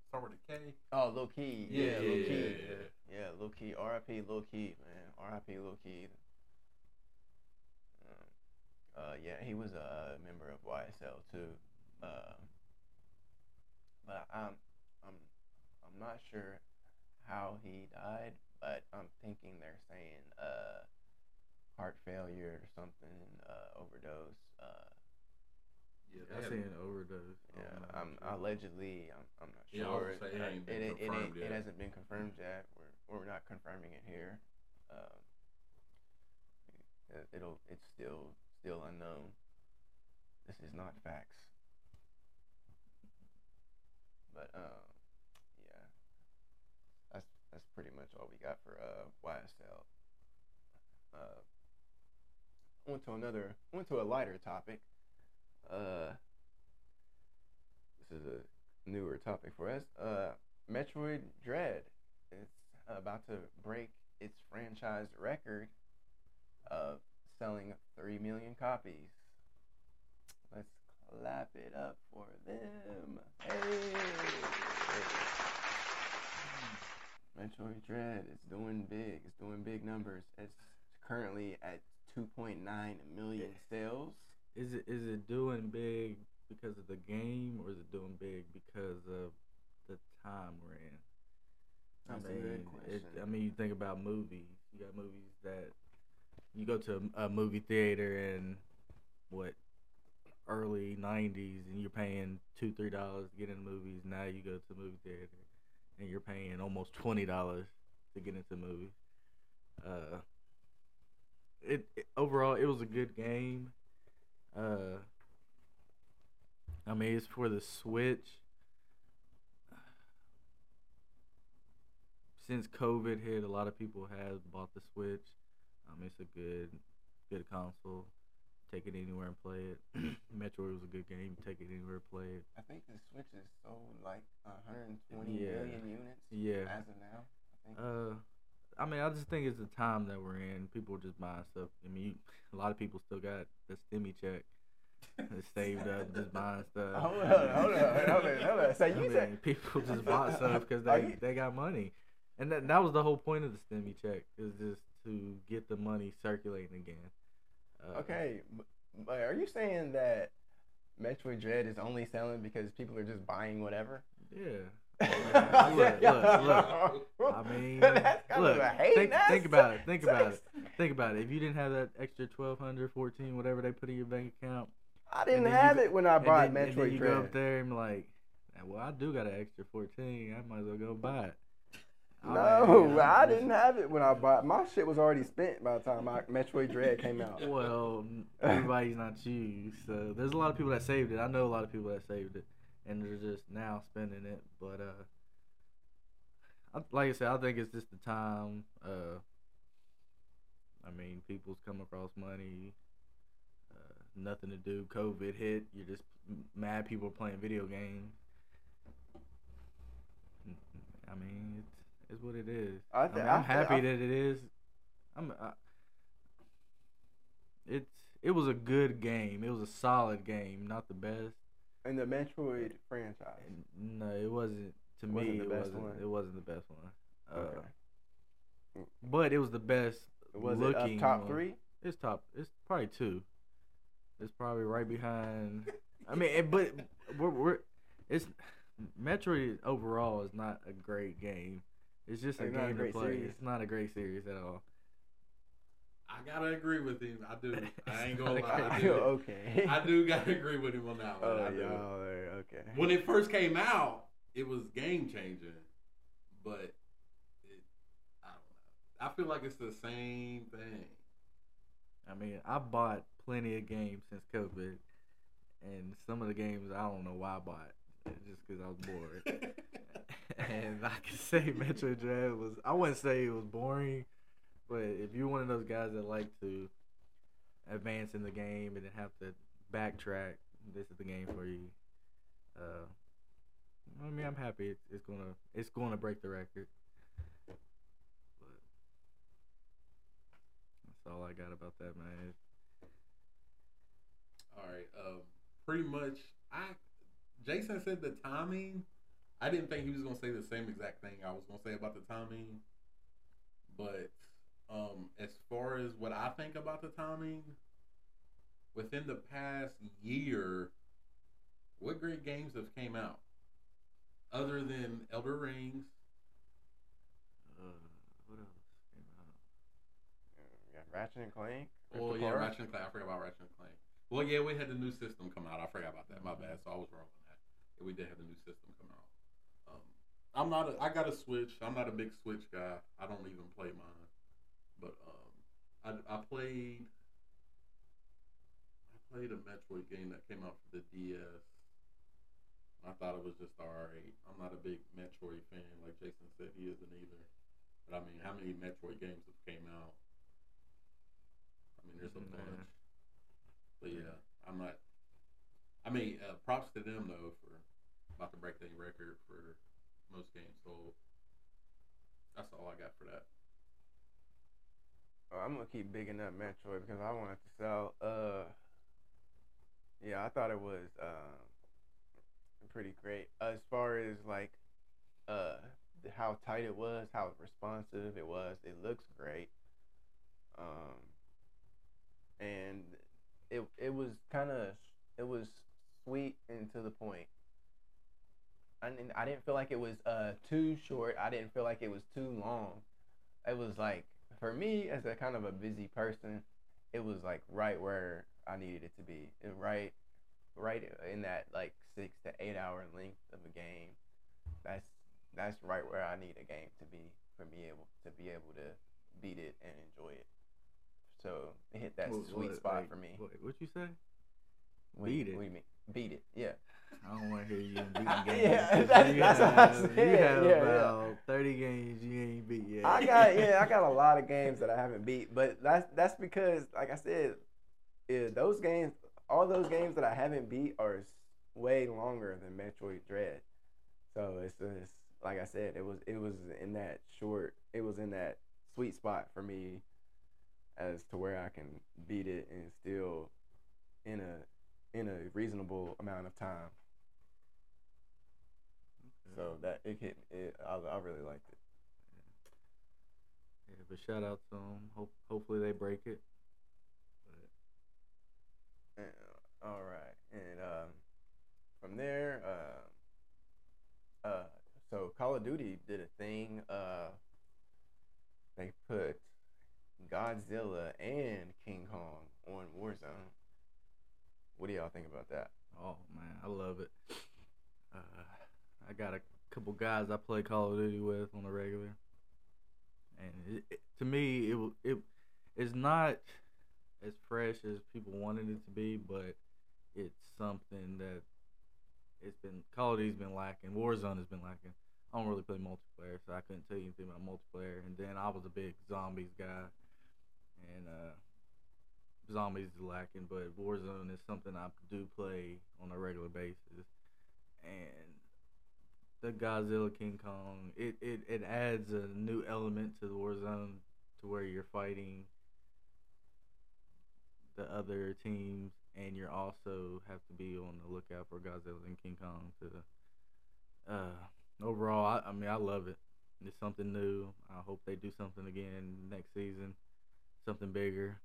start with a K. oh, Lil Key, Yeah, yeah, yeah, Lil yeah, Key, yeah. yeah, Lil Key, R.I.P. Lil Key, man, R.I.P. Lil Key. Um, uh, yeah, he was a member of YSL too. Uh, but I'm, I'm, I'm not sure how he died, but I'm thinking they're saying uh, heart failure or something, uh, overdose. Uh, Yeah, I they seen had- an overdose. Yeah, don't. I'm allegedly. I'm, I'm not Yeah, sure. was gonna it ain't been it, it, confirmed ain't- yet. it hasn't been confirmed yet. We're we're not confirming it here. Um, it, it'll it's still still unknown. This is not facts. But um, yeah, that's that's pretty much all we got for uh YSL. Uh, I went to another, I went to a lighter topic. Uh, this is a newer topic for us. Uh, Metroid Dread is about to break its franchise record of selling three million copies. Let's clap it up for them. Hey. Metroid Dread is doing big. It's doing big numbers. It's currently at 2.9 million sales. Is it is it doing big because of the game, or is it doing big because of the time we're in? That's I a mean, it. I mean, you think about movies. You got movies that you go to a, a movie theater in what early '90s, and you're paying two, three dollars to get in the movies. Now you go to the movie theater, and you're paying almost twenty dollars to get into the movie. Uh, it, it overall, it was a good game. Uh, I mean, it's for the Switch. Since COVID hit, a lot of people have bought the Switch. Um, it's a good, good console. Take it anywhere and play it. *clears throat* Metroid was a good game. Take it anywhere and play it. I think the Switch is sold like 120 million Yeah. units Yeah. as of now. I think. Uh, I mean, I just think it's the time that we're in. People are just buying stuff. I mean, you, a lot of people still got the stimmy check. It's saved up, just buying stuff. *laughs* hold on, hold on, hold on, hold on. So I you mean, said people just bought *laughs* stuff because they you- they got money, and that that was the whole point of the stimmy check is just to get the money circulating again. Uh, okay, but are you saying that Metroid Dread is only selling because people are just buying whatever? Yeah. Look, look, look. I *laughs* mean, look, of a hate. think, think about it. Think about it. Think about it. If you didn't have that extra 1200 14 whatever they put in your bank account, I didn't then you have it when I bought then, and then Metroid you go up there and like, well, I do got an extra 14. I might as well go buy it. No, yeah, I didn't have it when I bought. My shit was already spent by the time my Metroid Dread came out. Well, everybody's not you. So there's a lot of people that saved it. I know a lot of people that saved it, and they're just now spending it. But uh, I, like I said, I think it's just the time. Uh, I mean, people's come across money. Uh, nothing to do. COVID hit. You're just mad. People are playing video games. I mean, it's it's what it is. I mean, I I'm thi- happy I- that it is. I'm. I, it's it was a good game. It was a solid game, not the best. In the Metroid franchise. No, it wasn't. To Wasn't me, the it best wasn't. one? It wasn't the best one. Uh, Okay. Mm. But it was the best Was uh, looking. it top one. three? It's top. It's probably two. It's probably right behind. I mean, it, but *laughs* we're, we're it's Metroid overall is not a great game. It's just a game to play. series? It's not a great series at all. I gotta agree with him. I do. I ain't gonna It's lie. not I *laughs* a do. *laughs* okay. I do gotta agree with him on that one. Oh, I do. y'all are okay. When it first came out, it was game changing, but it, I don't know. I feel like it's the same thing. I mean, I bought plenty of games since COVID, and some of the games I don't know why I bought. It's just because I was bored. *laughs* and I can say Metroid Dread was I wouldn't say it was boring, but if you're one of those guys that like to advance in the game and then have to backtrack, this is the game for you. Uh, I mean, I'm happy it's, it's gonna it's gonna break the record. But that's all I got about that, man. All right. Um, pretty much, I Jason said the timing. I didn't think he was gonna say the same exact thing I was gonna say about the timing, but um, as far as what I think about the timing, within the past year, what great games have came out other than Elden Rings? Uh, what else came out? Yeah, Ratchet and Clank. Oh Crypto yeah, Park. Ratchet and Clank. I forgot about Ratchet and Clank. Well, yeah, we had the new system come out. I forgot about that. My bad. So I was wrong on that. Yeah, we did have the new system come out. Um, I'm not. A, I got a Switch. I'm not a big Switch guy. I don't even play mine. But um, I, I played. I played a Metroid game that came out for the DS. I thought it was just alright. I'm not a big Metroid fan, like Jason said. He isn't either. But I mean, how many Metroid games have came out? I mean, there's a Yeah. bunch. But yeah, I'm not. I mean, uh, props to them though for about to break the record for most games sold. That's all I got for that. Oh, I'm gonna keep bigging up Metroid because I want it to sell. Uh, yeah, I thought it was um pretty great as far as like uh how tight it was, how responsive it was. It looks great. Um, and it it was kind of it was sweet and to the point. I didn't, I didn't feel like it was uh too short. I didn't feel like it was too long. It was like for me as a kind of a busy person, it was like right where I needed it to be. And right right in that like 6 to 8 hour length of a game. That's that's right where I need a game to be for me able to be able to beat it and enjoy it. So it hit that sweet spot wait, for me. What you say? What- beat it? What do you mean? Beat it. Yeah. I don't want to hear you in beating *laughs* Yeah, that's- you that's what I have, said, You have yeah, yeah. about thirty games you ain't beat yet. I got yeah, I got a *laughs* lot of games that I haven't beat, but that's that's because like I said, yeah, those games, all those games that I haven't beat are way longer than Metroid Dread. So it's just like I said, it was it was in that short, it was in that sweet spot for me, as to where I can beat it and still in a in a reasonable amount of time. So that it hit it, I, I really liked it. Yeah, but shout out to them. Hope hopefully they break it. But Uh, all right, and um, from there, uh, uh, so Call of Duty did a thing. Uh, they put Godzilla and King Kong on Warzone. What do y'all think about that? oh man, I love it. Uh, I got a couple guys I play Call of Duty with on the regular, and it, it, to me, it it is not as fresh as people wanted it to be, but it's something that it's been Call of Duty's been lacking. Warzone has been lacking. I don't really play multiplayer, so I couldn't tell you anything about multiplayer. And then I was a big zombies guy, and uh, zombies is lacking, but Warzone is something I do play on a regular basis, and the Godzilla King Kong it, it, it adds a new element to the Warzone to where you're fighting the other teams, and you also have to be on the lookout for Godzilla and King Kong to. Uh, overall, I, I mean, I love it. It's something new. I hope they do something again next season, something bigger.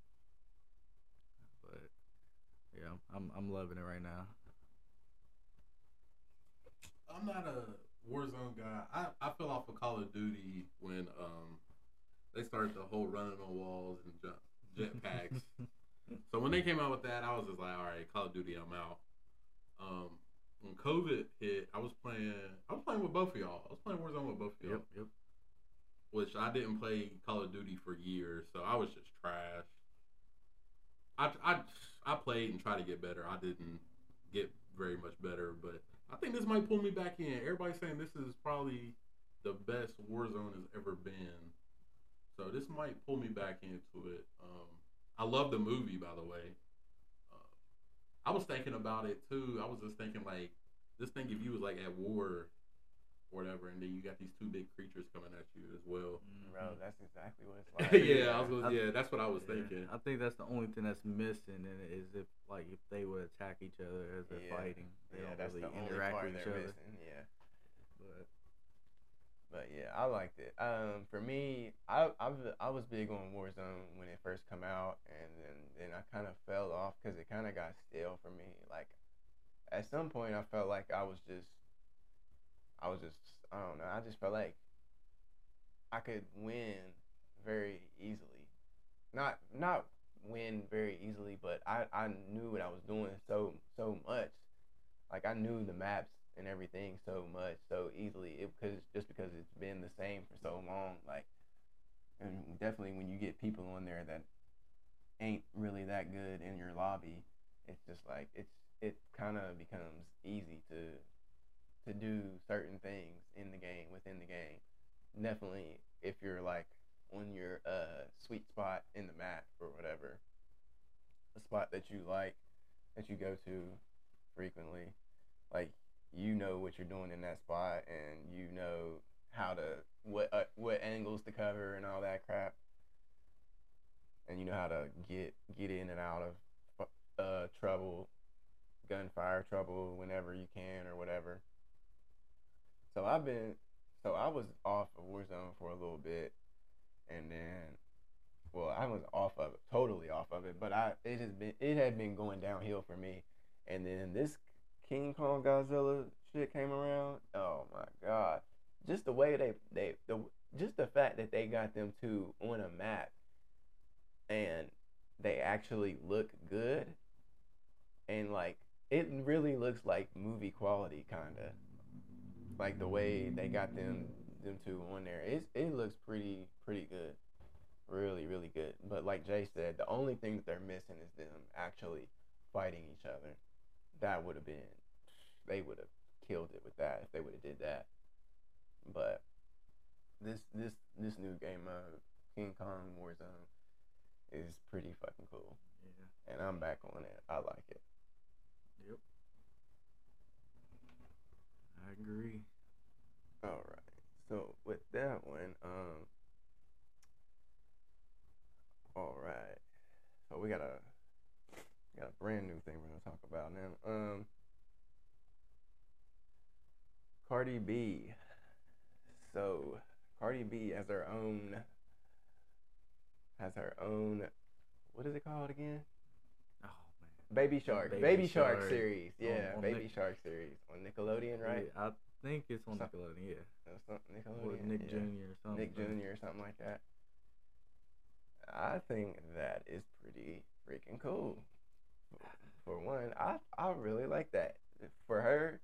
Yeah, I'm I'm loving it right now. I'm not a Warzone guy. I, I fell off of Call of Duty when um they started the whole running on walls and jump, jetpacks. *laughs* so when they came out with that, I was just like, all right, Call of Duty, I'm out. Um, when COVID hit, I was playing. I was playing with both of y'all. I was playing Warzone with both of y'all. Yep, yep. Which I didn't play Call of Duty for years, so I was just trash. I I I played and tried to get better. I didn't get very much better, but I think this might pull me back in. Everybody's saying this is probably the best Warzone has ever been. So this might pull me back into it. Um, I love the movie, by the way. Uh, I was thinking about it too. I was just thinking like, this thing if you was like at war whatever, and then you got these two big creatures coming at you as well. Bro, that's exactly what it's *laughs* like. yeah, I was. Gonna, I- yeah, that's what I was Yeah, thinking. I think that's the only thing that's missing in it is if like if they would attack each other as they're Yeah. fighting. They yeah, don't that's really the only interact part with each they're other. missing. Yeah. But But yeah, I liked it. Um, for me, I I was- I was big on Warzone when it first come out, and then then I kind of fell off because it kind of got stale for me. Like, at some point, I felt like I was just, I was just, I don't know. I just felt like I could win very easily, not not win very easily, but I I knew what I was doing so so much. Like I knew the maps and everything so much so easily it because just because it's been the same for so long like and definitely when you get people on there that ain't really that good in your lobby it's just like it's it kind of becomes easy to to do certain things in the game within the game. Definitely if you're like on your uh sweet spot in the map or whatever a spot that you like that you go to frequently like you know what you're doing in that spot and you know how to what uh, what angles to cover and all that crap. And you know how to get get in and out of uh trouble gunfire trouble whenever you can or whatever so i've been so i was off of warzone for a little bit and then well i was off of it totally off of it but i it has been it had been going downhill for me and then this King Kong Godzilla shit came around, oh my god! Just the way they they the just the fact that they got them two on a map, and they actually look good, and like it really looks like movie quality, kinda. Like the way they got them them two on there, it it looks pretty pretty good, really really good. But like Jay said, the only thing that they're missing is them actually fighting each other. That would have been they would have killed it with that if they would have did that. But this this this new game of King Kong Warzone, is pretty fucking cool, yeah, and I'm back on it. I like it. yep. I agree. All right. So with that one, um, all right. So we got a got a brand new thing we're gonna talk about now. Um, Cardi B. So Cardi B has her own has her own what is it called again? Oh man. Baby Shark. Baby, Baby Shark, Shark. series. Yeah, on Baby Nick- Shark series on Nickelodeon, right? Yeah, I think it's on Nickelodeon. Yeah, some- or Nickelodeon. Nick yeah. Jr. or something. Nick Jr. or something like that. I think that is pretty freaking cool. For one, I I really like that for her.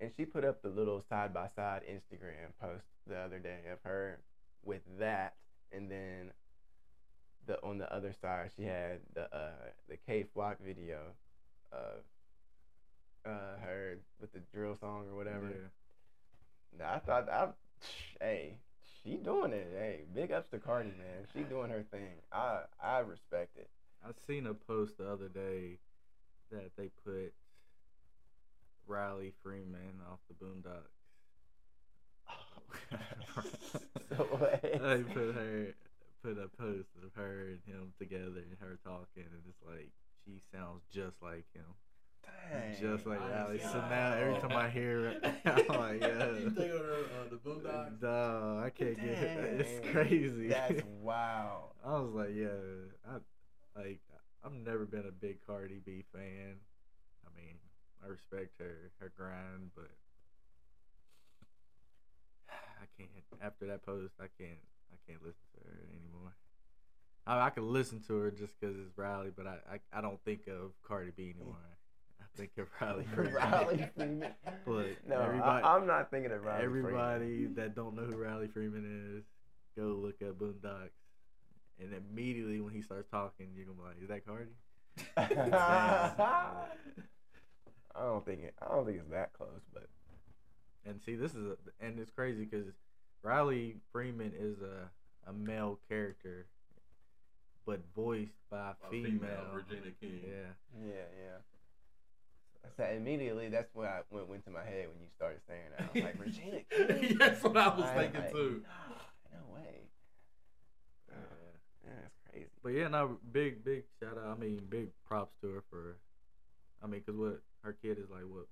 And she put up the little side by side Instagram post the other day of her with that, and then the on the other side she had the uh the Kay Flock video of uh her with the drill song or whatever. Yeah. I thought I, hey, she doing it. Hey, big ups to Cardi, man. She doing her thing. I I respect it. I seen a post the other day that they put Riley Freeman off the Boondocks. *laughs* So what? *laughs* they put her put a post of her and him together and her talking and it's like she sounds just like him. Dang. Just like Riley. So now every time I hear it, *laughs* I'm like, yeah. you think of her, uh, the Boondocks? Duh, I can't get it. It's crazy. That's wow. I was like, yeah, I like I've never been a big Cardi B fan. I respect her her grind, but *sighs* I can't. After that post, I can't. I can't listen to her anymore. I, I can listen to her just because it's Riley, but I, I I don't think of Cardi B *laughs* anymore. I think of Riley. *laughs* Freeman. Riley *laughs* Freeman. But no, I, am not thinking of Riley Everybody Freeman. that don't know who Riley Freeman is, go look up Boondocks, and immediately when he starts talking, you're gonna be like, "Is that Cardi?" I don't think it. I don't think it's that close, but And see, this is a, and it's crazy because Riley Freeman is a a male character, but voiced by a A female. Regina King. Yeah, yeah, yeah. So immediately, that's what I went, went to my head when you started saying that. I was like, Regina *laughs* King. That's what I was I'm thinking like, too. No, *gasps* no way. yeah. Yeah, that's crazy. But yeah, no, big big shout out. I mean, big props to her for. I mean, cause what her kid is like what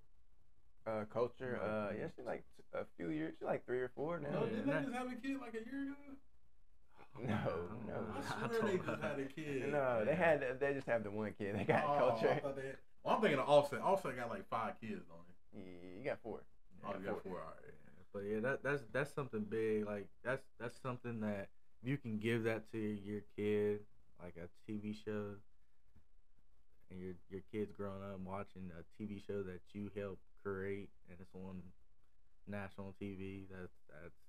Uh, Kulture. Uh, yeah, she's like t- a few years. She's like three or four now. No, didn't they just have a kid like a year ago? No, no. I I swear they just had a kid. No, they had. They just have the one kid. They got Oh, Kulture. thought they had- well, I'm thinking of Offset. Offset got like five kids on it. Yeah, you got four. Oh, Yeah, you got four. four. All right. But yeah, that that's that's something big. Like that's that's something that you can give that to your kid, like a TV show, and your your kids growing up watching a TV show that you helped create, and it's on national TV. That's that's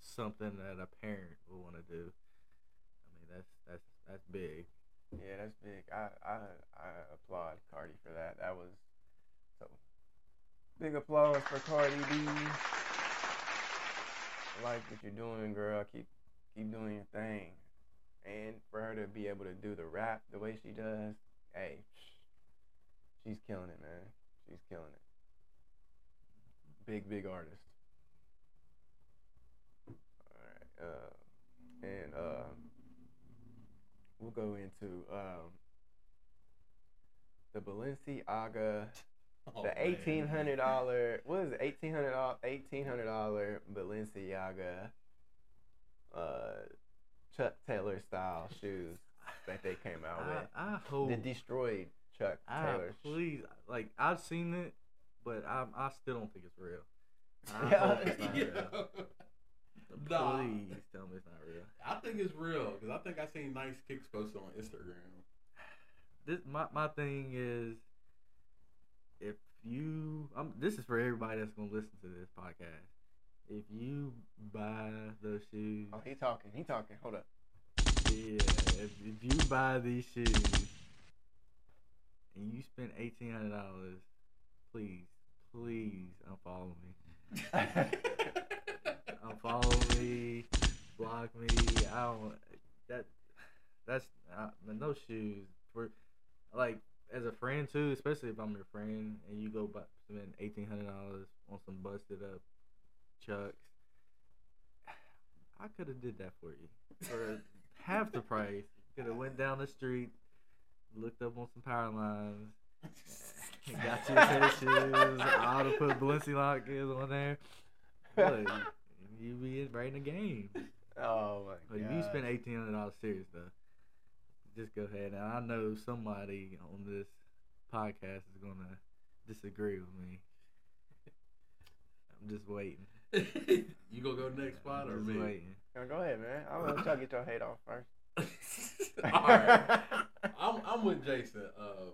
something that a parent will want to do. I mean, that's that's that's big. Yeah, that's big. I, I I applaud Cardi for that. That was so big applause for Cardi B. I like what you're doing, girl. Keep keep doing your thing. And for her to be able to do the rap the way she does, hey, she's killing it, man. She's killing it. Big, big artist. All right. Uh, and uh, we'll go into um, the Balenciaga, *laughs* Oh, the eighteen hundred dollar. What is it? Eighteen hundred dollar. Eighteen hundred dollar Balenciaga, uh, Chuck Taylor style shoes that they came out with. I, I hope The destroyed Chuck I Taylor. please like I've seen it, but I I still don't think it's real. *laughs* I Yeah. hope it's not Yeah. real. *laughs* Nah. Please tell me it's not real. I think it's real because I think I seen nice kicks posted on Instagram. This my my thing is, if you um this is for everybody that's gonna listen to this podcast. If you buy those shoes, Oh, he talking. He talking. Hold up. Yeah, if, if you buy these shoes and you spend eighteen hundred dollars, please, please unfollow me. *laughs* unfollow me, block me. I don't. That that's man, those shoes for like as a friend too, especially if I'm your friend and you go buy spend eighteen hundred dollars on some busted up chucks. I could have did that for you for half the price. Could have went down the street, looked up on some power lines, got you a pair of shoes. I ought to put Balenciagas on there. Look, you be right in the game. Oh my But god. if you spend eighteen hundred dollars serious though, just go ahead. And I know somebody on this podcast is gonna disagree with me. I'm just waiting. *laughs* you gonna go next spot or just me? waiting. No, go ahead, man. I'm gonna try to get your hate off first. *laughs* All right, *laughs* I'm I'm with Jason. Uh,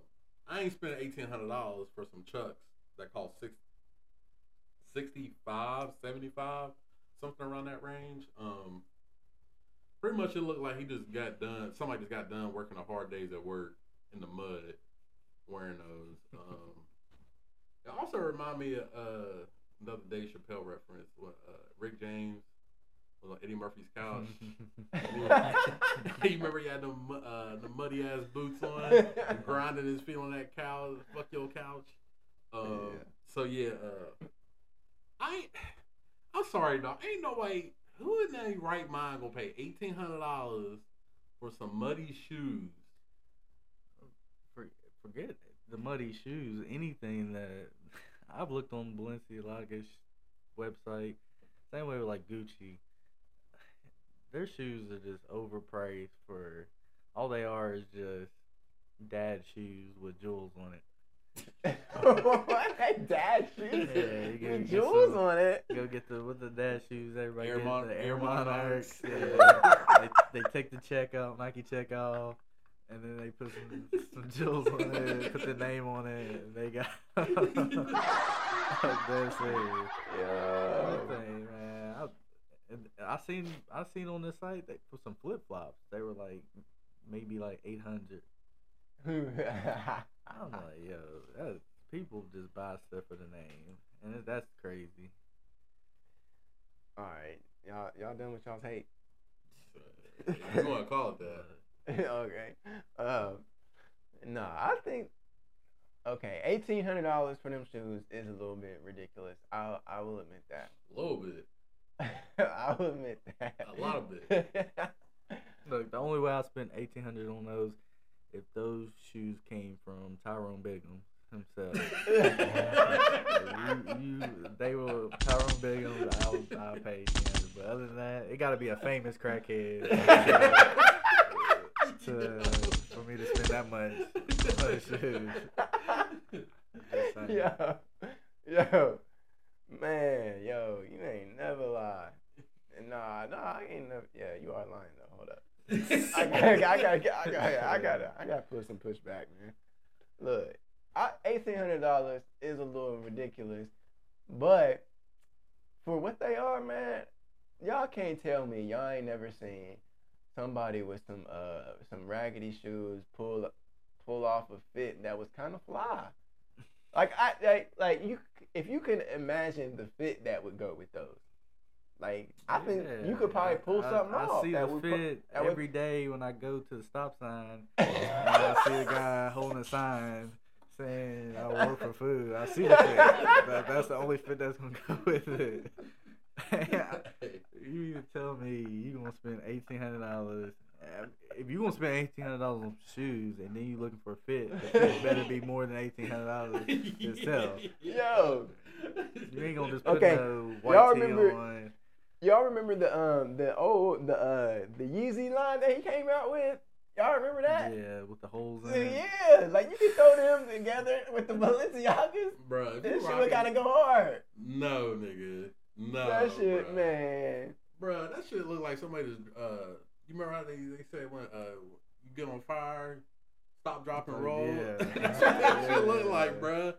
I ain't spending eighteen hundred dollars for some chucks that cost six, 65, 75, something around that range. Um, pretty much it looked like he just got done. Somebody just got done working a hard days at work in the mud, wearing those. *laughs* Um, it also remind me of uh, another Dave Chappelle reference. What uh, Rick James was on Eddie Murphy's couch. *laughs* *laughs* you remember he had the uh, the muddy ass boots on, *laughs* grinding his feet on that couch. Fuck your couch. Um, Yeah. So yeah, uh, I I'm sorry, dog. Ain't no way. Who in their right mind gonna pay eighteen hundred dollars for some muddy shoes? Forget the muddy shoes. Anything that I've looked on Balenciaga's website, same way with like Gucci. Their shoes are just overpriced for all they are is just dad shoes with jewels on it. what? *laughs* Dad shoes Yeah, with jewels some- on it. Go get the with the dad shoes. Everybody Air gets Mon- the Air Air Monarchs. Monarchs. Yeah. *laughs* they, they take the check off, Nike check off, and then they put some some jewels on it, put the name on it, and they got. *laughs* That's it. Yeah. Anything, man. I, and I seen I seen on this site they put some flip flops. They were like maybe like eight hundred. *laughs* I'm *laughs* like, yo, that, people just buy stuff for the name, and that's crazy. All right, y'all, y'all done with y'all's hate? You want to call it that? *laughs* okay. Um, no, I think okay, eighteen hundred dollars for them shoes is a little bit ridiculous. I I will admit that. A little bit. I will admit that. A lot of it. *laughs* Look, the only way I spent eighteen hundred on those, if those shoes came from Tyrone Biggum himself. *laughs* you, you, they were Tyrone Biggum. I'll, I'll pay eighteen hundred. But other than that, it got to be a famous crackhead *laughs* to, for me to spend that much on shoes. Just saying. yo, yo, man, yo, you ain't never lie. Nah, nah, I ain't never. Yeah, you are lying though. Hold up. I *laughs* gotta, I gotta, I gotta, I gotta, I gotta put some pushback, man. Look, I, eighteen hundred dollars is a little ridiculous, but for what they are, man, y'all can't tell me y'all ain't never seen somebody with some uh some raggedy shoes pull pull off a fit that was kind of fly. Like I like like you if you can imagine the fit that would go with those. Like I think you could probably pull I- something I, off. see that the would fit would- every day when I go to the stop sign. *laughs* and I see a guy holding a sign saying I work for food. I see the fit. That, that's the only fit that's gonna *laughs* go with it. *laughs* you even tell me you gonna spend eighteen hundred dollars. If you gonna spend eighteen hundred dollars on shoes and then you looking for a fit, the fit *laughs* better be more than eighteen hundred dollars itself. Yo, You ain't gonna just put Okay, no white y'all tee remember- on. y'all remember the um the old the uh the Yeezy line that he came out with? Y'all remember that? Yeah, with the holes in it. Yeah, like you can throw them together with the Balenciagas. Bro, this shit would rocking- gotta go hard. No, nigga. No. that shit, bruh. man. Bro, that shit look like somebody just, uh, you remember how they, they said when uh, you get on fire, stop, drop, and Oh, roll? yeah. *laughs* That's what that shit look like, bro.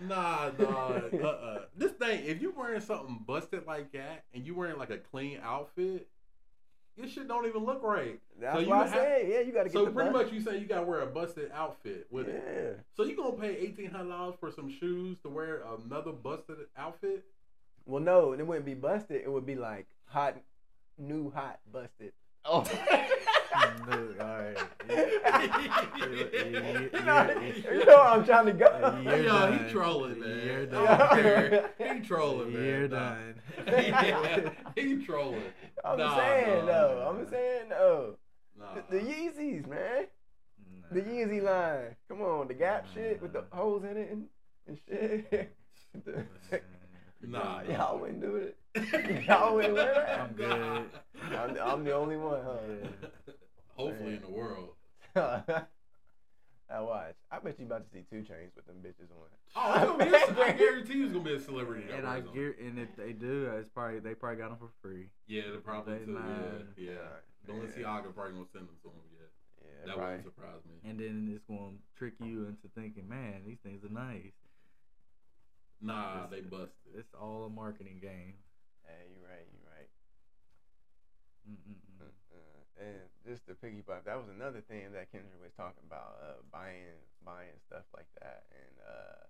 Nah, dog. Uh-uh. This thing, if you wearing something busted like that and you wearing like a clean outfit, your shit don't even look right. That's So you why I have- say, yeah, you gotta get So the pretty bust. much you say you gotta wear a busted outfit with it. Yeah. So you gonna pay eighteen hundred dollars for some shoes to wear another busted outfit? Well, no, it wouldn't be busted. It would be like hot, new hot busted. Oh. Look, all right. you, know, you know where I'm trying to go. You're Yo, done. he trolling, man. You're I done. don't. He *laughs* trolling, man. You're Nah. done. *laughs* he trolling. I'm Nah, saying nah, though. nah. I'm saying no. Nah. The, the Yeezys, man. Nah. The Yeezy line. Come on, the Gap shit with the holes in it and, and shit. The- *laughs* Nah, nah, y'all wouldn't do it. *laughs* Y'all wouldn't wear that. I'm good. I'm, I'm the only one, Hopefully in the world. *laughs* huh? now watch. I bet you about to see Two Chainz with them bitches on. Oh, it's gonna be a, I guarantee you it's gonna be a celebrity. And I wears gear, and if they do, it's probably they probably got them for free. Yeah, they probably They too. lying. Yeah, yeah. Yeah. Balenciaga probably gonna send them to him. Yeah, Yeah, that probably. wouldn't surprise me. And then it's going to trick you into thinking, man, these things are nice. Nah, It's- they busted. It's all a marketing game. Hey, you right. You right. Mm-mm-mm. Uh, and just to piggyback, that was another thing that Kendrick was talking about, uh, buying buying stuff like that, and uh,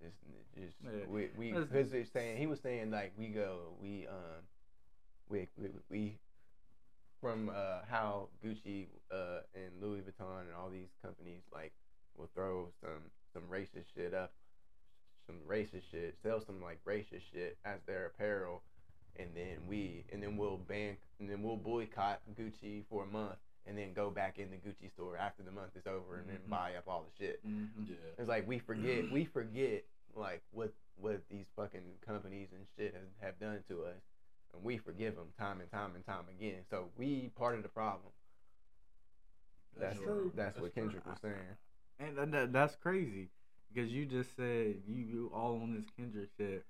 It's, it's just Yeah. we we because they're saying he was saying like we go we um we we, we from uh how Gucci uh and Louis Vuitton and all these companies like will throw some some racist shit up some racist shit sell some like racist shit as their apparel and then we and then we'll ban and then we'll boycott Gucci for a month and then go back in the Gucci store after the month is over and then Mhm. buy up all the shit. Mhm. Yeah. It's like we forget we *clears throat* forget like what what these fucking companies and shit have, have done to us, and we forgive them time and time and time again. So we part of the problem. That's That's true. That's, That's what true. Kendrick was saying. And that- that, that's crazy because you just said you, you all on this Kendrick shit.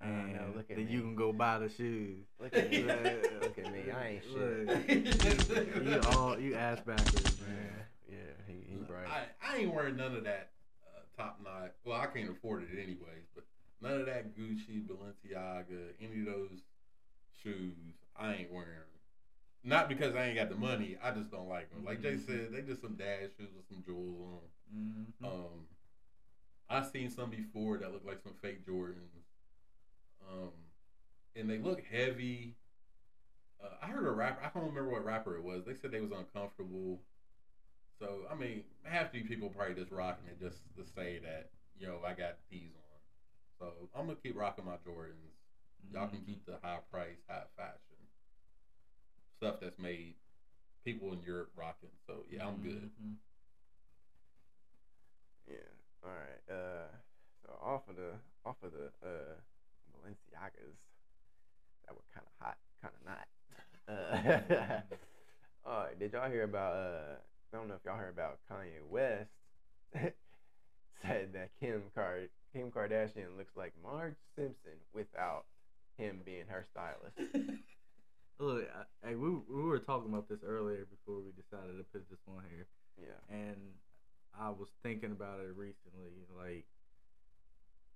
I And know, look at then me. you can go buy the shoes. Look at me. Look. *laughs* look at me. I ain't Look. shit. *laughs* You all you ass backwards, man. Yeah, he he right. I, I ain't wearing none of that uh, top notch. Well, I can't afford it anyways, but none of that Gucci, Balenciaga, any of those shoes, I ain't wearing. Not because I ain't got the money, I just don't like them. Like Jay Mhm. said, they just some dad shoes with some jewels on. 'em. Mhm. Um, I seen some before that look like some fake Jordans. Um, and they look heavy. Uh, I heard a rapper. I don't remember what rapper it was. They said they was uncomfortable. So I mean, half these people probably just rocking it just to say that yo, I got these on. So I'm gonna keep rocking my Jordans. Y'all can keep the high price, high fashion stuff that's made people in Europe rocking. So yeah, I'm good. Mhm. Yeah. All right. Uh, so off of the off of the uh Balenciagas, that were kind of hot, kind of not. Uh, *laughs* all right. Did y'all hear about? Uh, I don't know if y'all heard about Kanye West *laughs* said that Kim Card Kim Kardashian looks like Marge Simpson without him being her stylist. *laughs* Look, I, hey, we we were talking about this earlier before we decided to put this on here, Yeah. and I was thinking about it recently. Like,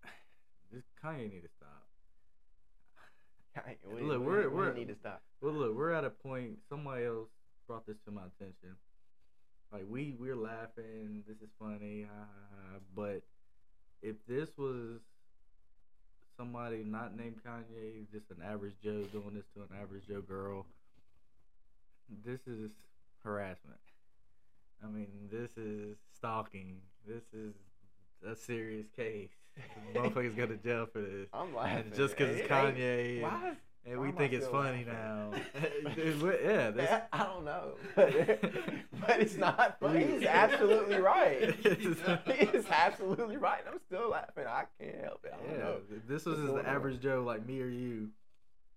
*sighs* this Kanye need to stop. Kanye, we, Look, we- we're- we we're- need to stop. Well, look, we're at a point. Somebody else brought this to my attention. Like we we're laughing. This is funny, ha ha ha. But if this was somebody not named Kanye, just an average Joe doing this to an average Joe girl, this is harassment. I mean, this is stalking. This is a serious case. *laughs* Motherfuckers go to jail for this. I'm laughing. just 'cause it's It Kanye and- Why? And Why we think it's funny laughing? now. *laughs* Dude, yeah, this, I don't know, but, *laughs* but it's not funny. He's absolutely right. He's absolutely right. I'm still laughing. I can't help it. I don't yeah, know. th- this was just the average Joe like me or you,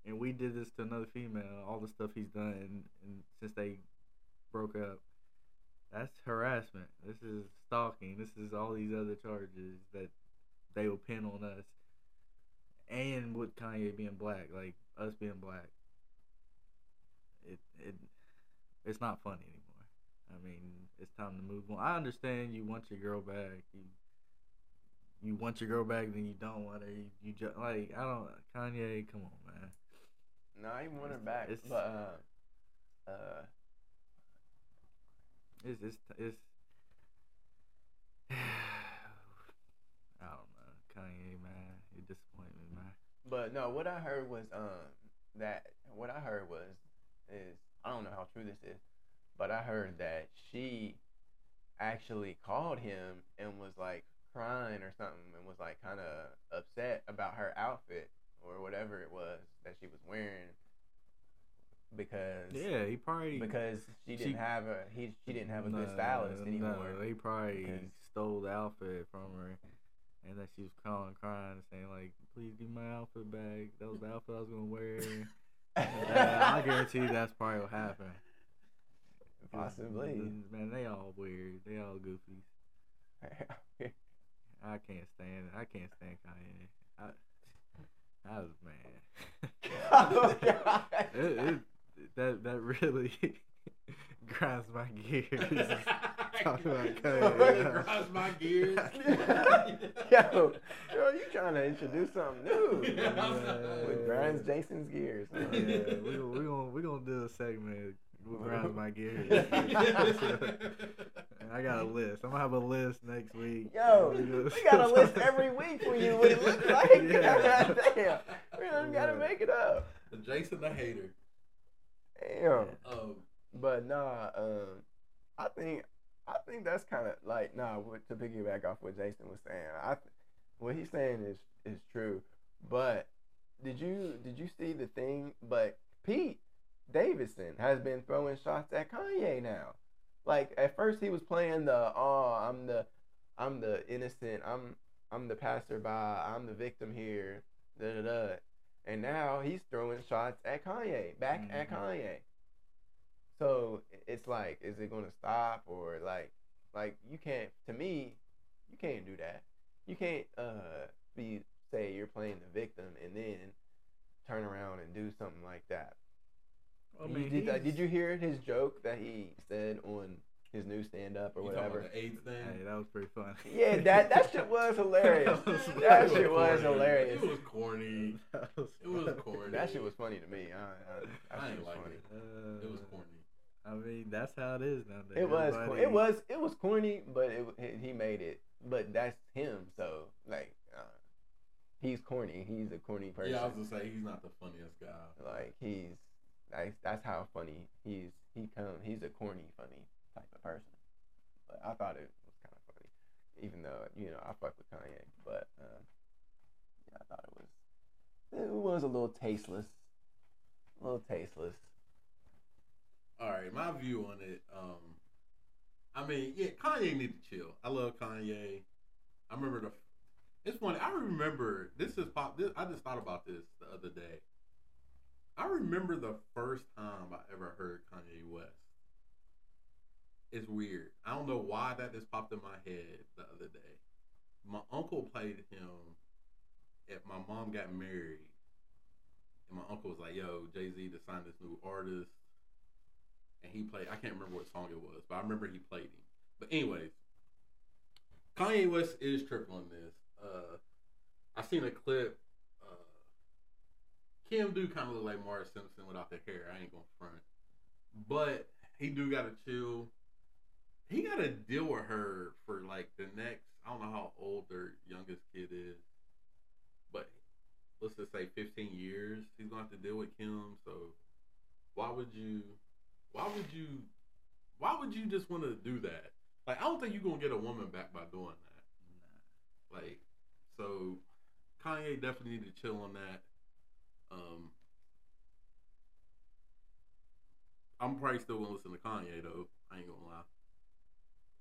and we did this to another female. All the stuff he's done and, and since they broke up, that's harassment. This is stalking. This is all these other charges that they will pin on us, and with Kanye being black, like us being black. It it it's not funny anymore. I mean, it's time to move on. I understand you want your girl back. You you want your girl back, then you don't want her. You, you just like I don't Kanye. Come on, man. No, I even want her back. It's- But uh, uh, It's it's it's. *sighs* I don't know, Kanye, man. You disappoint me, man. but no, what I heard was um that what I heard was is I don't know how true this is, but I heard that she actually called him and was like crying or something and was like kind of upset about her outfit or whatever it was that she was wearing because Yeah, he probably because she didn't she- have a he she didn't have a good stylist anymore. No, he probably stole the outfit from her, and then she was calling, crying, saying like, "Please give my outfit back. That was the outfit I was gonna wear." *laughs* Uh, I guarantee that's probably what happened. Possibly. Man, they all weird. They all goofies. *laughs* I can't stand. It. I can't stand Kanye. I, I was man. *laughs* oh God. it, it, that that really *laughs* grinds my gears. *laughs* Talking about Kanye. Grinds my gears. *laughs* yo, yo, you trying to introduce something new? Yeah. With grinds Jason's gears. Yeah, we we gonna we gonna do a segment. What grinds my gears. And I got a list. I'm gonna have a list next week. Yo, We we got a list every week for you. What it looks like? Yeah. Damn, we don't gotta make it up. Jason the hater. Damn. Um, But nah, um, I think I think that's kind of like nah. What, to piggyback off what Jason was saying, I th- what he's saying is is true. But did you did you see the thing? But Pete Davidson has been throwing shots at Kanye now. Like at first he was playing the oh I'm the I'm the innocent I'm I'm the passerby I'm the victim here da da da, and now he's throwing shots at Kanye back at Mhm. Kanye. So it's like, is it gonna stop or like, like you can't? To me, you can't do that. You can't uh be say you're playing the victim and then turn around and do something like that. I You mean, did, uh, did you hear his joke that he said on his new stand up or you whatever? the AIDS thing? Hey, that was pretty funny. Yeah, that that shit was *laughs* hilarious. That was- that It shit was corny. hilarious. It was corny. That was It was corny. That shit was funny to me. I, I, that I shit ain't was like funny. it. Uh, It was corny. I mean, that's how it is nowadays. It was, cor- it was, it was corny, but it, he- he made it. But that's him, so like, uh, he's corny. He's a corny person. Yeah, I was gonna say he's not the funniest guy. like he's, that's that's how funny he's. He come, he's a corny, funny type of person. But I thought it was kind of funny, even though you know I fuck with Kanye. But uh, yeah, I thought it was, it was a little tasteless, a little tasteless. All right, my view on it. Um, I mean, yeah, Kanye need to chill. I love Kanye. I remember the. It's funny. I remember this is pop. This, I just thought about this the other day. I remember the first time I ever heard Kanye West. It's weird. I don't know why that just popped in my head the other day. My uncle played him. at my mom got married, and my uncle was like, "Yo, Jay Z to sign this new artist." and he played. I can't remember what song it was, but I remember he played him. But anyways, Kanye West is tripping on this. Uh, I seen a clip. Uh, Kim do kind of look like Marge Simpson without the hair. I ain't gonna front, but he do gotta chill. He gotta deal with her for like the next. I don't know how old their youngest kid is, but let's just say 15 years. He's gonna have to deal with Kim. So why would you? Why would you? Why would you just want to do that? Like, I don't think you're gonna get a woman back by doing that. Like, so Kanye definitely need to chill on that. Um, I'm probably still gonna listen to Kanye though. I ain't gonna lie.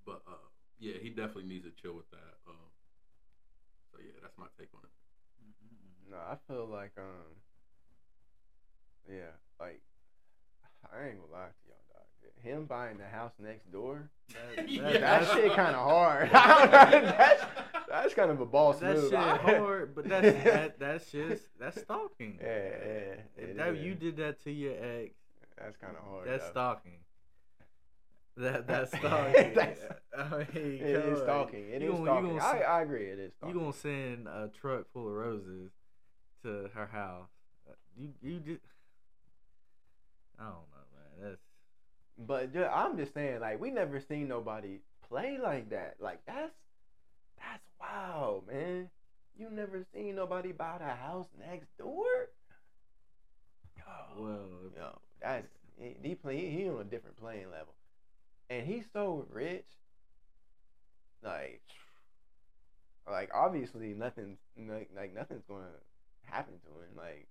But uh, yeah, he definitely needs to chill with that. Um, so yeah, that's my take on it. No, I feel like um, yeah, like I ain't gonna lie to y'all, dog. Him buying the house next door, that, *laughs* Yeah. that, that shit kind of hard. *laughs* *laughs* that's that's kind of a boss that move. shit hard, but that's that that's just that's stalking. Yeah, yeah. If it that is. you did that to your ex, That's kind of hard. that's though. stalking. That *laughs* that's stalking. That's- *laughs* I mean, It is stalking. It You gonna- you stalking. I, I agree. It is You stalking. gonna send a truck full of roses to her house? Uh, You you just I don't know, man. That's But ju- I'm just saying, like, we never seen nobody play like that. Like, that's that's wild, man. You never seen nobody buy the house next door. Yo, well. yo, that's he, he play. He on a different playing level, and he's so rich. Like, like obviously nothing's like, like nothing's gonna happen to him. Like,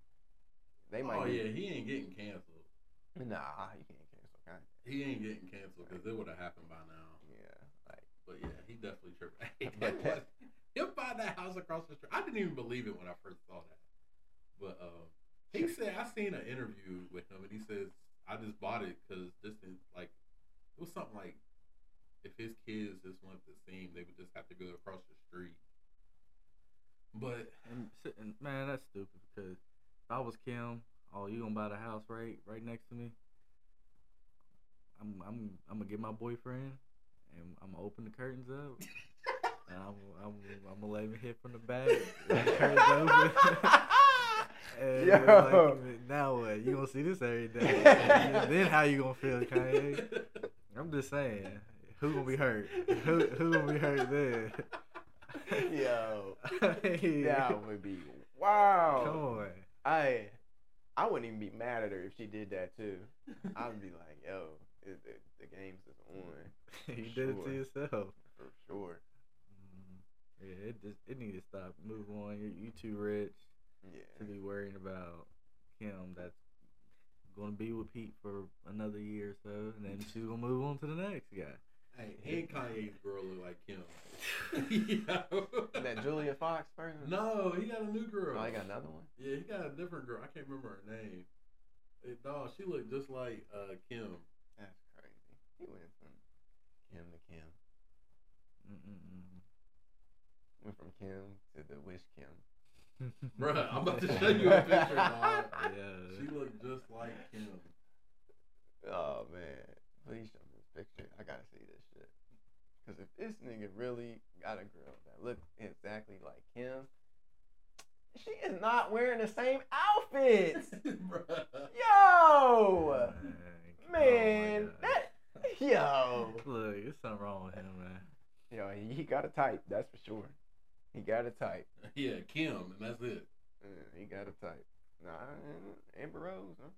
they might. oh be- yeah, he ain't getting canceled. Nah, he can't cancel Kanye. He ain't getting canceled because it would have happened by now. Yeah, like. But yeah, he definitely tripped. *laughs* But *laughs* that he'll buy that house across the street. I didn't even believe it when I first saw that. But um, he said I seen an interview with him, and he says I just bought it because this is like it was something like if his kids just wanted to see him, they would just have to go across the street. But And, and man, that's stupid because if I was Kim, oh, you gonna buy the house right right next to me? I'm I'm I'm gonna get my boyfriend and I'm gonna open the curtains up. *laughs* and I'm, I'm, I'm gonna let him hit from the back. and the curtains open. *laughs* And Yo. like, now what? You gonna see this every day? then how you gonna feel, Kanye? *laughs* I'm just saying. Who gonna be hurt? Who who gonna be hurt then? *laughs* Yo, Hey, *laughs* that would be wow. Come on. I I wouldn't even be mad at her if she did that too. I'd be like, yo, it, it, the game's just on *laughs* you did it to yourself. for sure. Mm, Yeah, it just it need to stop. Move on. You you too rich yeah. to be worrying about him. That's gonna be with Pete for another year or so, and then she's gonna move on to the next guy. Hey, and Kanye's girl look like Kim. *laughs* Yo. That Julia Fox person? No, he got a new girl. Oh, he got another one. Yeah, he got a different girl. I can't remember her name. It, dog, she looked just like uh, Kim. That's crazy. He went from Kim to Kim. Mm-mm-mm. Went from Kim to the Wish Kim. Bruh, I'm about to show you a *laughs* picture, *laughs* dog. Yeah. She looked just like Kim. Oh man, please show me this picture. I gotta see this shit. Cause if this nigga really got a girl that looked exactly like him, she is not wearing the same outfits. *laughs* Bruh. Yo, Man, man, oh that yo, Look, there's something wrong with him, man. yo, he, he got a type. That's for sure. He got a type. *laughs* Yeah, Kim, and that's it. Uh, he got a type. Nah, Amber Rose. Huh?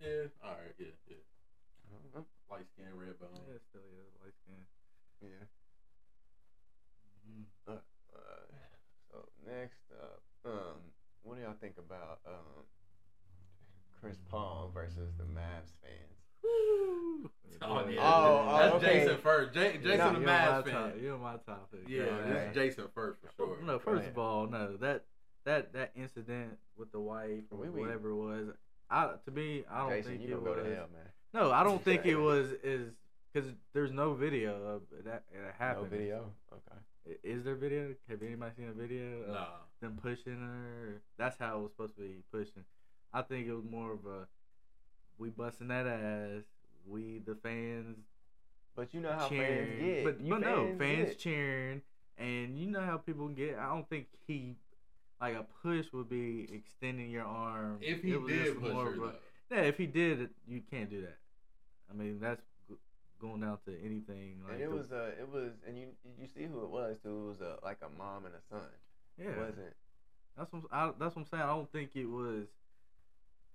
Yeah, all right, yeah, yeah. I don't know. Light skin, red bone. Yeah, still is light skin. Yeah. Mhm. Uh, so next up, um, what do y'all think about um, Chris Paul versus the Mavs fans? Oh, yeah. Oh, oh, that's okay. Jason first. J- Jason Nah, the You're Mavs my fan. top- You're my topic. Yeah, Go this ahead. is Jason first for sure. No, first ahead. of all, no that that that incident with the wife or We- we- whatever it was. I to me, I don't Jason, think you it was. go to hell, man. No, I don't *laughs* think it was is because there's no video of that it No video. Okay. Is there video? Have anybody seen a video? Of Nah. Them pushing her. That's how it was supposed to be pushing. I think it was more of a we busting that ass. We the fans But you know how cheering, fans get. but, you but no fans get. cheering, and you know how people get. I don't think he like a push would be extending your arm. If he did push more her, of though. yeah, if he did, you can't do that. I mean, that's going down to anything. Like and it the- was a, it was, and you you see who it was too. It was uh, like a mom and a son. yeah. It wasn't. That's what I, that's what I'm saying. I don't think it was.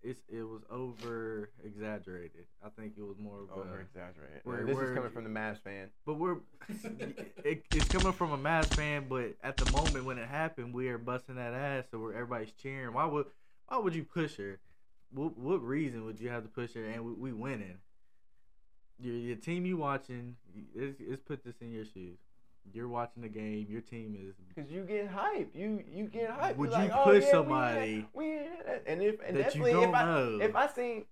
It's it was over exaggerated. I think it was more of Over exaggerated. where- this is coming from the Mavs fan. But we're *laughs* it, it's coming from a Mavs fan, but at the moment when it happened, we are busting that ass, so we're everybody's cheering. Why would why would you push her? What what reason would you have to push her? And we, we winning. Your your team you watching? Let's, let's put this in your shoes. You're watching the game. Your team is Cause you get hype, you you get hype. Would you like, oh, push yeah, we somebody We, that. and if and that you definitely don't if I know. if I seen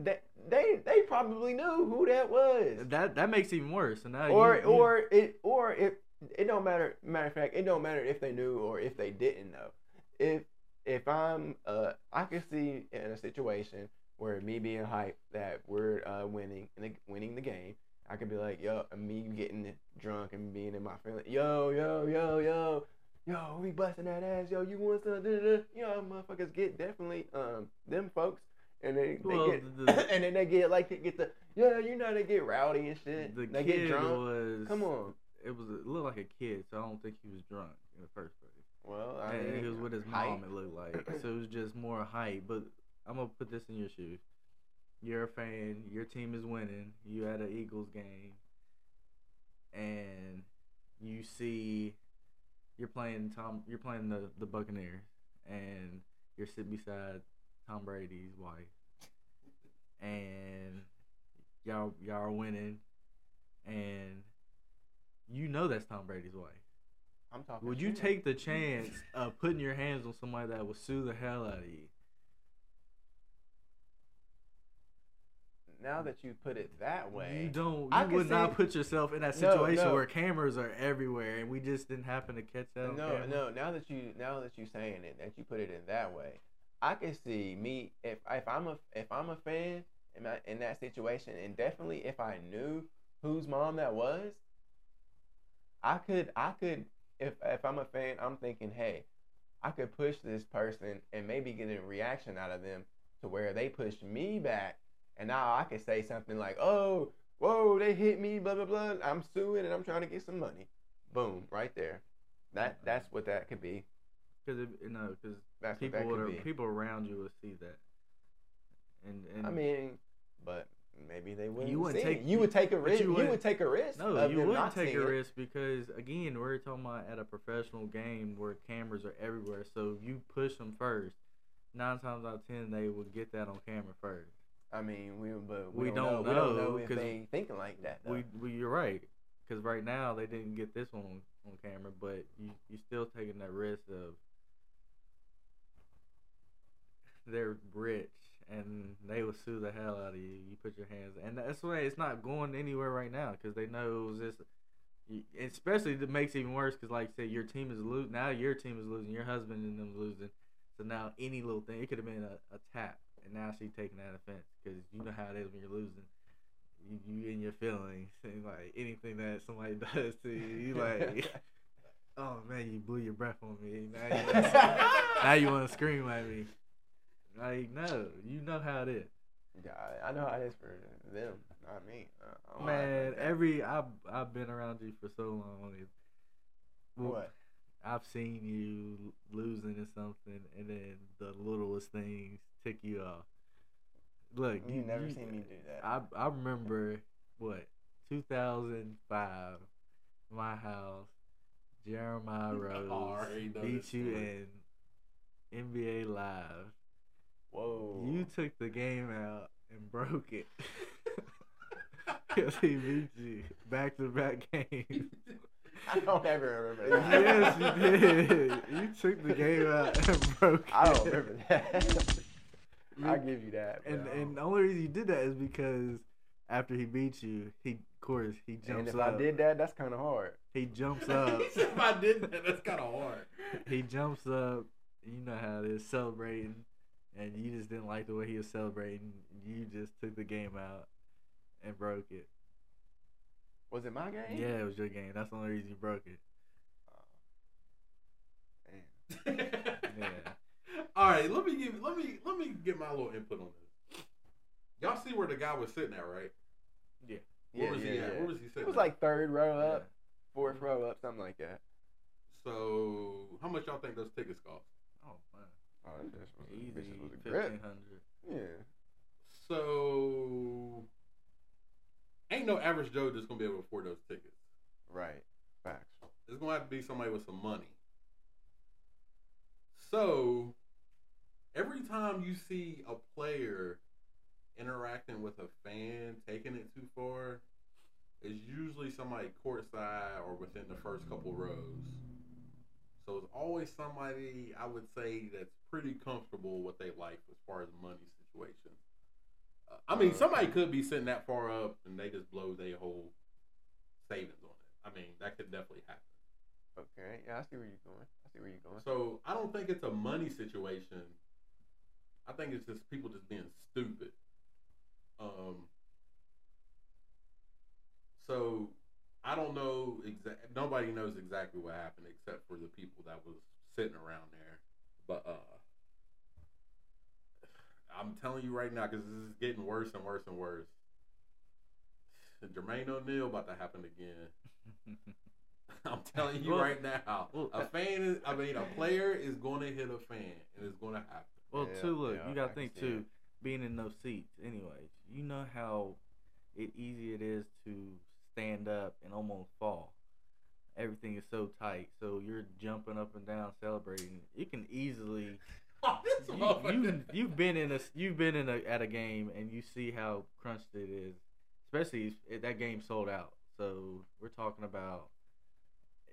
that they they probably knew who that was, that that makes it even worse. So now or you, you- or it or if it don't matter. Matter of fact, it don't matter if they knew or if they didn't know. If if I'm uh I can see in a situation where me being hype that we're uh winning and winning the game. I could be like, yo, and me getting drunk and being in my feeling, yo, yo, yo, yo, yo, we busting that ass, yo, you want some, you know, motherfuckers get definitely um them folks, and they, they Well, get, the- *coughs* and then they get like they get the, yeah, you know, they get rowdy and shit, the they kid get drunk. was Come on, It was it looked like a kid, so I don't think he was drunk in the first place. well, I and mean, he was with his hype. mom. It looked like so it was just more hype. But I'm gonna put this in your shoes. You're a fan. Your team is winning. You at an Eagles game, and you see you're playing Tom. You're playing the the Buccaneers, and you're sitting beside Tom Brady's wife, and y'all y'all are winning, and you know that's Tom Brady's wife. I'm talking. Would you shit. take the chance of putting your hands on somebody that will sue the hell out of you? Now that you put it that way? You don't. I You can would not put yourself in that situation no. where cameras are everywhere, and we just didn't happen to catch that. No, camera. no. Now that you now that you're saying it, that you put it in that way, I can see me if if I'm a if I'm a fan in that in that situation, and definitely if I knew whose mom that was, I could I could if if I'm a fan, I'm thinking, hey, I could push this person and maybe get a reaction out of them to where they push me back, and now I can say something like, oh. Whoa, they hit me, blah blah blah. I'm suing and I'm trying to get some money. Boom, right there. That that's what that could be. Because you know, because That's people that are, be. people around you will see that. And and I mean, but maybe they wouldn't. You wouldn't take- it. You would take a risk. you You, wouldn't- take a risk. no, you wouldn't not take a it. risk because again, we're talking about at a professional game where cameras are everywhere. So if you push them first, nine times out of ten they will get that on camera first. I mean, we but we, We don't, don't know. We don't know, know if they thinking like that. Though. We, we you're right. Because right now they didn't get this one on, on camera, but you you still taking that risk of they're rich and they will sue the hell out of you. You put your hands, and that's why it's not going anywhere right now because they know it was just. Especially it makes it even worse because, like I said, your team is losing. Now your team is losing. Your husband and them losing. So now any little thing, it could have been a, a tap, and now she's taking that offense because you know how it is when you're losing. You, you in your feelings, *laughs* and like anything that somebody *laughs* does to you, you like, *laughs* oh man, you blew your breath on me. Now you now you want to scream at me. Like no, you know how it is. yeah, I- know how it is for them, not me. Uh, I Man, like every I've I've been around you for so long. well, what? I've seen you losing in something, and then the littlest things tick you off. Look, You never seen me do that. I I remember what 2005, my house, Jeremiah *laughs* Rose beat you in NBA Live. Whoa. You took the game out and broke it. *laughs* Because he beat you back to back games. I don't ever remember that. yes, you did. You took the game out and *laughs* broke it. I don't remember that. I give you that. And bro. and the only reason you did that is because after he beat you, he of course he jumps up. And if up. I did that, that's kind of hard. he jumps *laughs* up. if I did that, that's kind of hard. he jumps up. You know how it is celebrating, and you just didn't like the way he was celebrating. You just took the game out and broke it. Was it my game? Yeah, it was your game. That's the only reason you broke it. Oh, Damn. *laughs* Yeah. All right, let me give let me let me get my little input on this. Y'all see where the guy was sitting at, right? Yeah. Where Yeah, was he yeah, at? yeah. Where was he sitting? It was at? like third row Yeah. up, fourth row up, something like that. So, how much y'all think those tickets cost? Oh man. Oh, this was, Easy. this was a Fifteen grip. hundred. Yeah. So, ain't no average Joe that's gonna be able to afford those tickets. Right. Facts. It's gonna have to be somebody with some money. So, every time you see a player interacting with a fan, taking it too far, it's usually somebody courtside or within the first couple rows. So it's always somebody I would say that's pretty comfortable with their life as far as money situation. Uh, I mean, Uh, somebody could be sitting that far up and they just blow their whole savings on it. I mean, that could definitely happen. Okay. Yeah, I see where you're going. I see where you're going. So I don't think it's a money situation. I think it's just people just being stupid. Um. So I don't know exact. Nobody knows exactly what happened except for the people that was sitting around there. But uh, I'm telling you right now, because this is getting worse and worse and worse. Jermaine O'Neal about to happen again. *laughs* *laughs* I'm telling you Well- right now, well, a uh, fan is, I mean, a player is going to hit a fan, and it's going to happen. Well, Yeah, too, look, yeah, you got to think too, being in those seats, anyways. You know how it easy it is to stand up and almost fall. Everything is so tight, so you're jumping up and down, celebrating. You can easily *laughs* oh, This you, motherfucker. you you've been in a you've been in a at a game and you see how crunched it is, especially if that game sold out. So we're talking about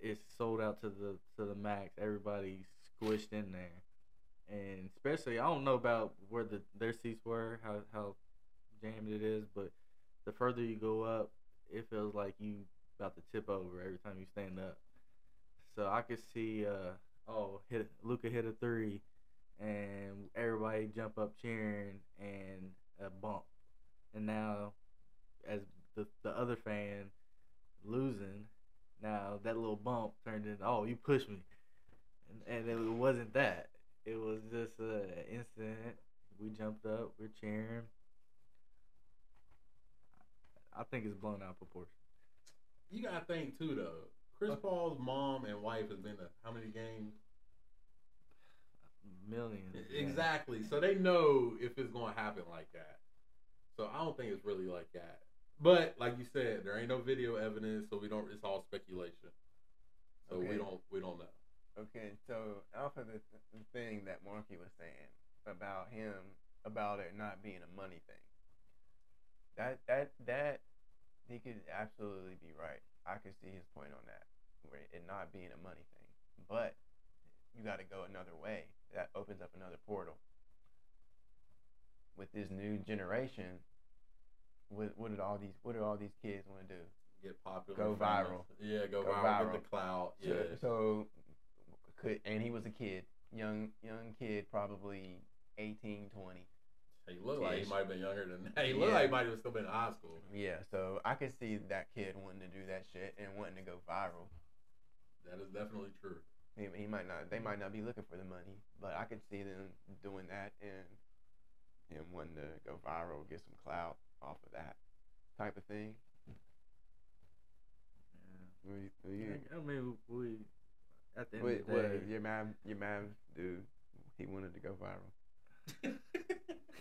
it's sold out to the to the max. Everybody's squished in there, and especially I don't know about where the their seats were, how how jammed it is, but the further you go up, it feels like you about to tip over every time you stand up. So I could see, uh, oh, hit Luka hit a three, and everybody jump up cheering and a bump, and now as the the other fan losing, now that little bump turned into oh you pushed me, and, and it wasn't that. It was just an incident. We jumped up, we're cheering. I think it's blown out of proportion. You gotta think too though. Chris uh, Paul's mom and wife has been to how many games? Millions. Exactly. So they know if it's gonna happen like that. So I don't think it's really like that. But like you said, there ain't no video evidence, so we don't. It's all speculation. So we don't. We don't know. Okay, so off of the, the thing that Marky was saying about him about it not being a money thing, that that that he could absolutely be right. I could see his point on that, where it not being a money thing, but you got to go another way. That opens up another portal. With this new generation, what what did all these what do all these kids want to do? Get popular. Go viral. Yeah, go, Go viral. viral. Get the clout. Yeah. so could and he was a kid, young young kid, probably 18, 20. he looked like he might have been younger than that. He looked Yeah. like he might have still been in high school. Yeah, so I could see that kid wanting to do that shit and wanting to go viral. That is definitely true. He, he might not. They might not be looking for the money, but I could see them doing that and him wanting to go viral, get some clout off of that type of thing. Yeah. What, you- what you- I mean, we at the end of the day. your man, your man, dude, he wanted to go viral. *laughs*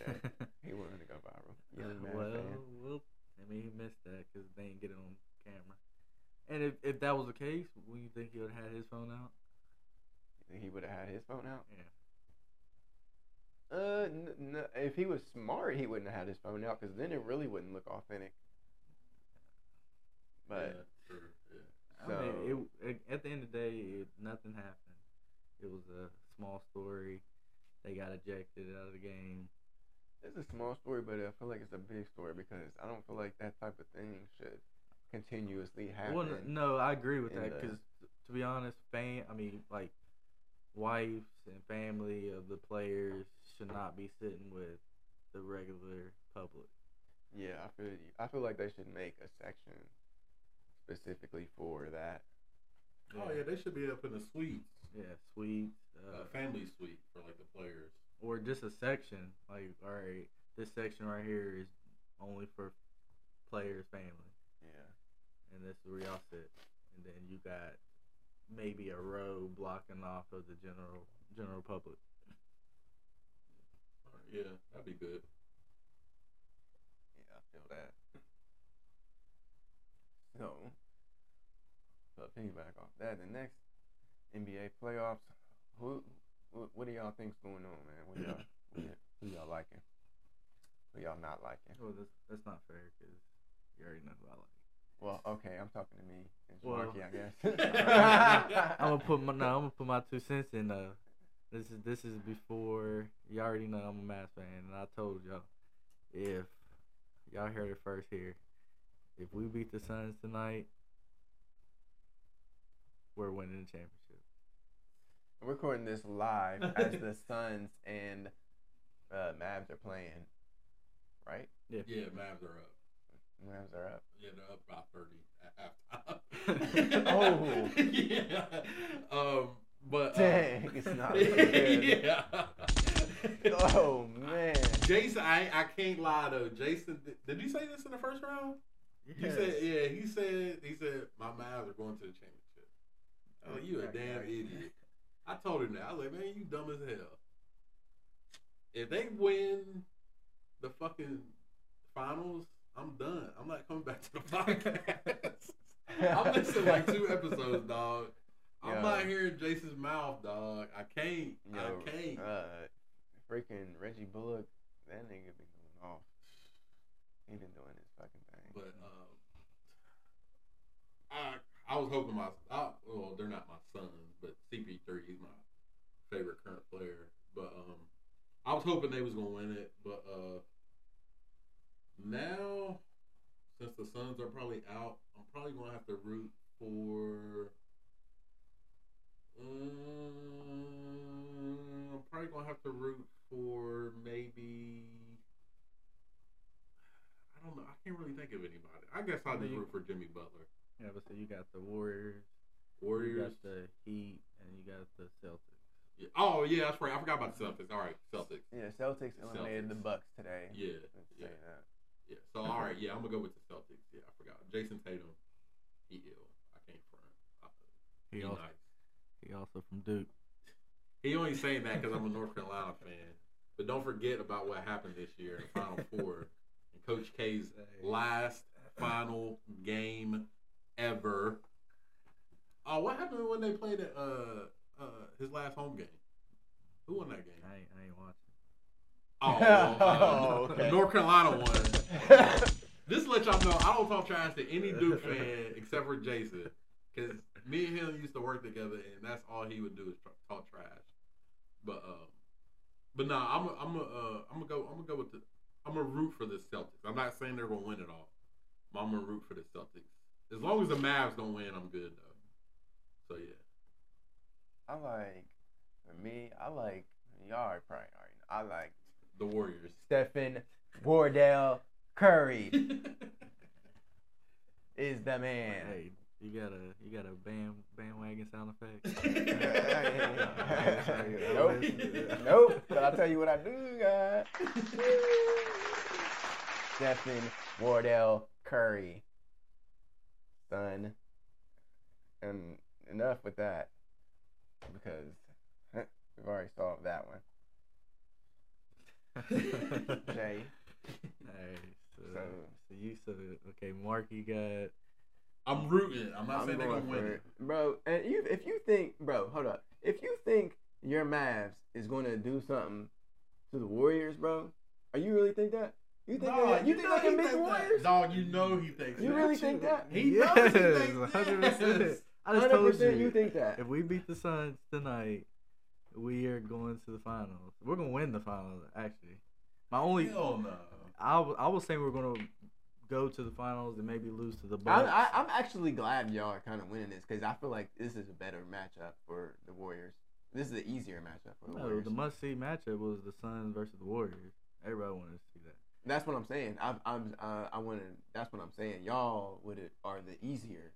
Yeah, he wanted to go viral. Young man well, fan. well, I mean, he missed that because they didn't get it on camera. And if, if that was the case, would you think he would have had his phone out? You think he would have had his phone out? Yeah. Uh, n- n- if he was smart, he wouldn't have had his phone out because then it really wouldn't look authentic. But yeah, true. Yeah. I mean, So- it, it, at the end of the day, it, nothing happened. It was a small story. They got ejected out of the game. it's a small story, but I feel like it's a big story because I don't feel like that type of thing should continuously happen. Well, no, I agree with that because, to be honest, fan, I mean, like, wives and family of the players should not be sitting with the regular public. Yeah, I feel you. I feel like they should make a section specifically for that. Oh yeah, they should be up in the suites, Yeah, suites. Uh, uh, family suite for like the players. or just a section like all right this section right here is only for players family Yeah. and this is where y'all sit and then you got maybe a row blocking off of the general general public Yeah, that'd be good. Yeah, I feel that. *laughs* So, so piggyback off that, the next NBA playoffs, who, what, what do y'all think's going on, man? What y'all, *coughs* what y- who y'all liking? Who y'all not liking? well that's, that's not fair because you already know who i like Well, okay, I'm talking to me and Well- Marky, I guess. *laughs* i'm gonna put my no i'm gonna put my two cents in though this is this is before y'all already know i'm a Mavs fan and i told y'all if y'all heard it first here if we beat the suns tonight we're winning the championship I'm recording this live *laughs* as the Suns and uh, Mavs are playing, right? Yeah, Mavs are up. Mavs are up. Yeah, they're up by thirty at *laughs* halftime. *laughs* Oh. yeah. Um, but uh, Dang, it's not *laughs* yeah. *laughs* Oh man. Jason, I I can't lie though. Jason, did, did you say this in the first round? You said yeah. He said he said my Mavs are going to the championship. Oh, you a damn idiot. I told him that. I was like, man, you dumb as hell. If they win the fucking finals, I'm done. I'm not coming back to the *laughs* podcast. I'm missing like two episodes, dog. I'm not hearing Jason's mouth, dog. I can't. Yo, I can't. Uh, freaking Reggie Bullock, that nigga been going off. He been doing his fucking thing. But um, I I was hoping my I, well they're not my Suns, but CP3 he's my favorite current player. But um, I was hoping they was gonna win it. But uh, now since the Suns are probably out, I'm probably gonna have to root for. Um, I'm probably gonna have to root for maybe. I don't know. I can't really think of anybody. I guess I'll just Me. root for Jimmy Butler. Yeah, but so you got the Warriors, you Warriors. got the Heat, and you got the Celtics. Yeah. Oh yeah, that's right. I forgot about the Celtics. All right, Celtics. Yeah, Celtics eliminated Celtics. the Bucks today. Yeah, yeah. Yeah. So all right, yeah, I'm gonna go with the Celtics. Yeah, I forgot. Jayson Tatum, he ill. I can't front. Uh, He he also, nice. He also from Duke. He only saying that because I'm a North Carolina fan. But don't forget about what happened this year in Final *laughs* Four. And Coach K's last final game ever. Oh, what happened when they played at uh uh his last home game? Who won that game? I ain't, I ain't watching. Oh, well, *laughs* uh, Oh, okay. North Carolina won. *laughs* Just to let y'all know, I don't talk trash to any Duke fan except for Jason, because me and him used to work together, and that's all he would do is talk trash. But um, but nah, I'm a, I'm a, uh, I'm gonna go I'm gonna go with the I'm gonna root for the Celtics. I'm not saying they're gonna win it all, but I'm gonna root for the Celtics. As long as the Mavs don't win, I'm good though. So yeah. I like, for me, I like, y'all probably already know, I like The Warriors. Stephen Wardell Curry *laughs* is the man. Hey, you got a you got a band bandwagon sound effect. *laughs* nope. nope. But I'll tell you what I do got. Stephen Wardell Curry. Son. And enough with that. Because *laughs* we've already solved that one. *laughs* Jay. Hey, so, So- so you so okay, Mark, you got I'm rooting. I'm not I'm saying they're going gonna win it. it. Bro, and you if you think bro, hold up. If you think your Mavs is gonna do something to the Warriors, bro, are you really think that? You think Dog, that, you, think know they can beat the thinks. Warriors? Dog, you know he thinks You that. really think that? He yes, knows he thinks hundred that. percent. *laughs* I just *laughs* Hundred told you, you think that. if we beat the Suns tonight, we are going to the finals. We're gonna win the finals. Actually, my only Hell no. I I was saying we're gonna go to the finals and maybe lose to the I'm, Bucks. I, I'm actually glad y'all are kind of winning this because I feel like this is a better matchup for the Warriors. This is an easier matchup for the no, Warriors. the must see matchup was the Suns versus the Warriors. Everybody wanted to see that. That's what I'm saying. I, I'm uh, I want to. That's what I'm saying. Y'all would are the easier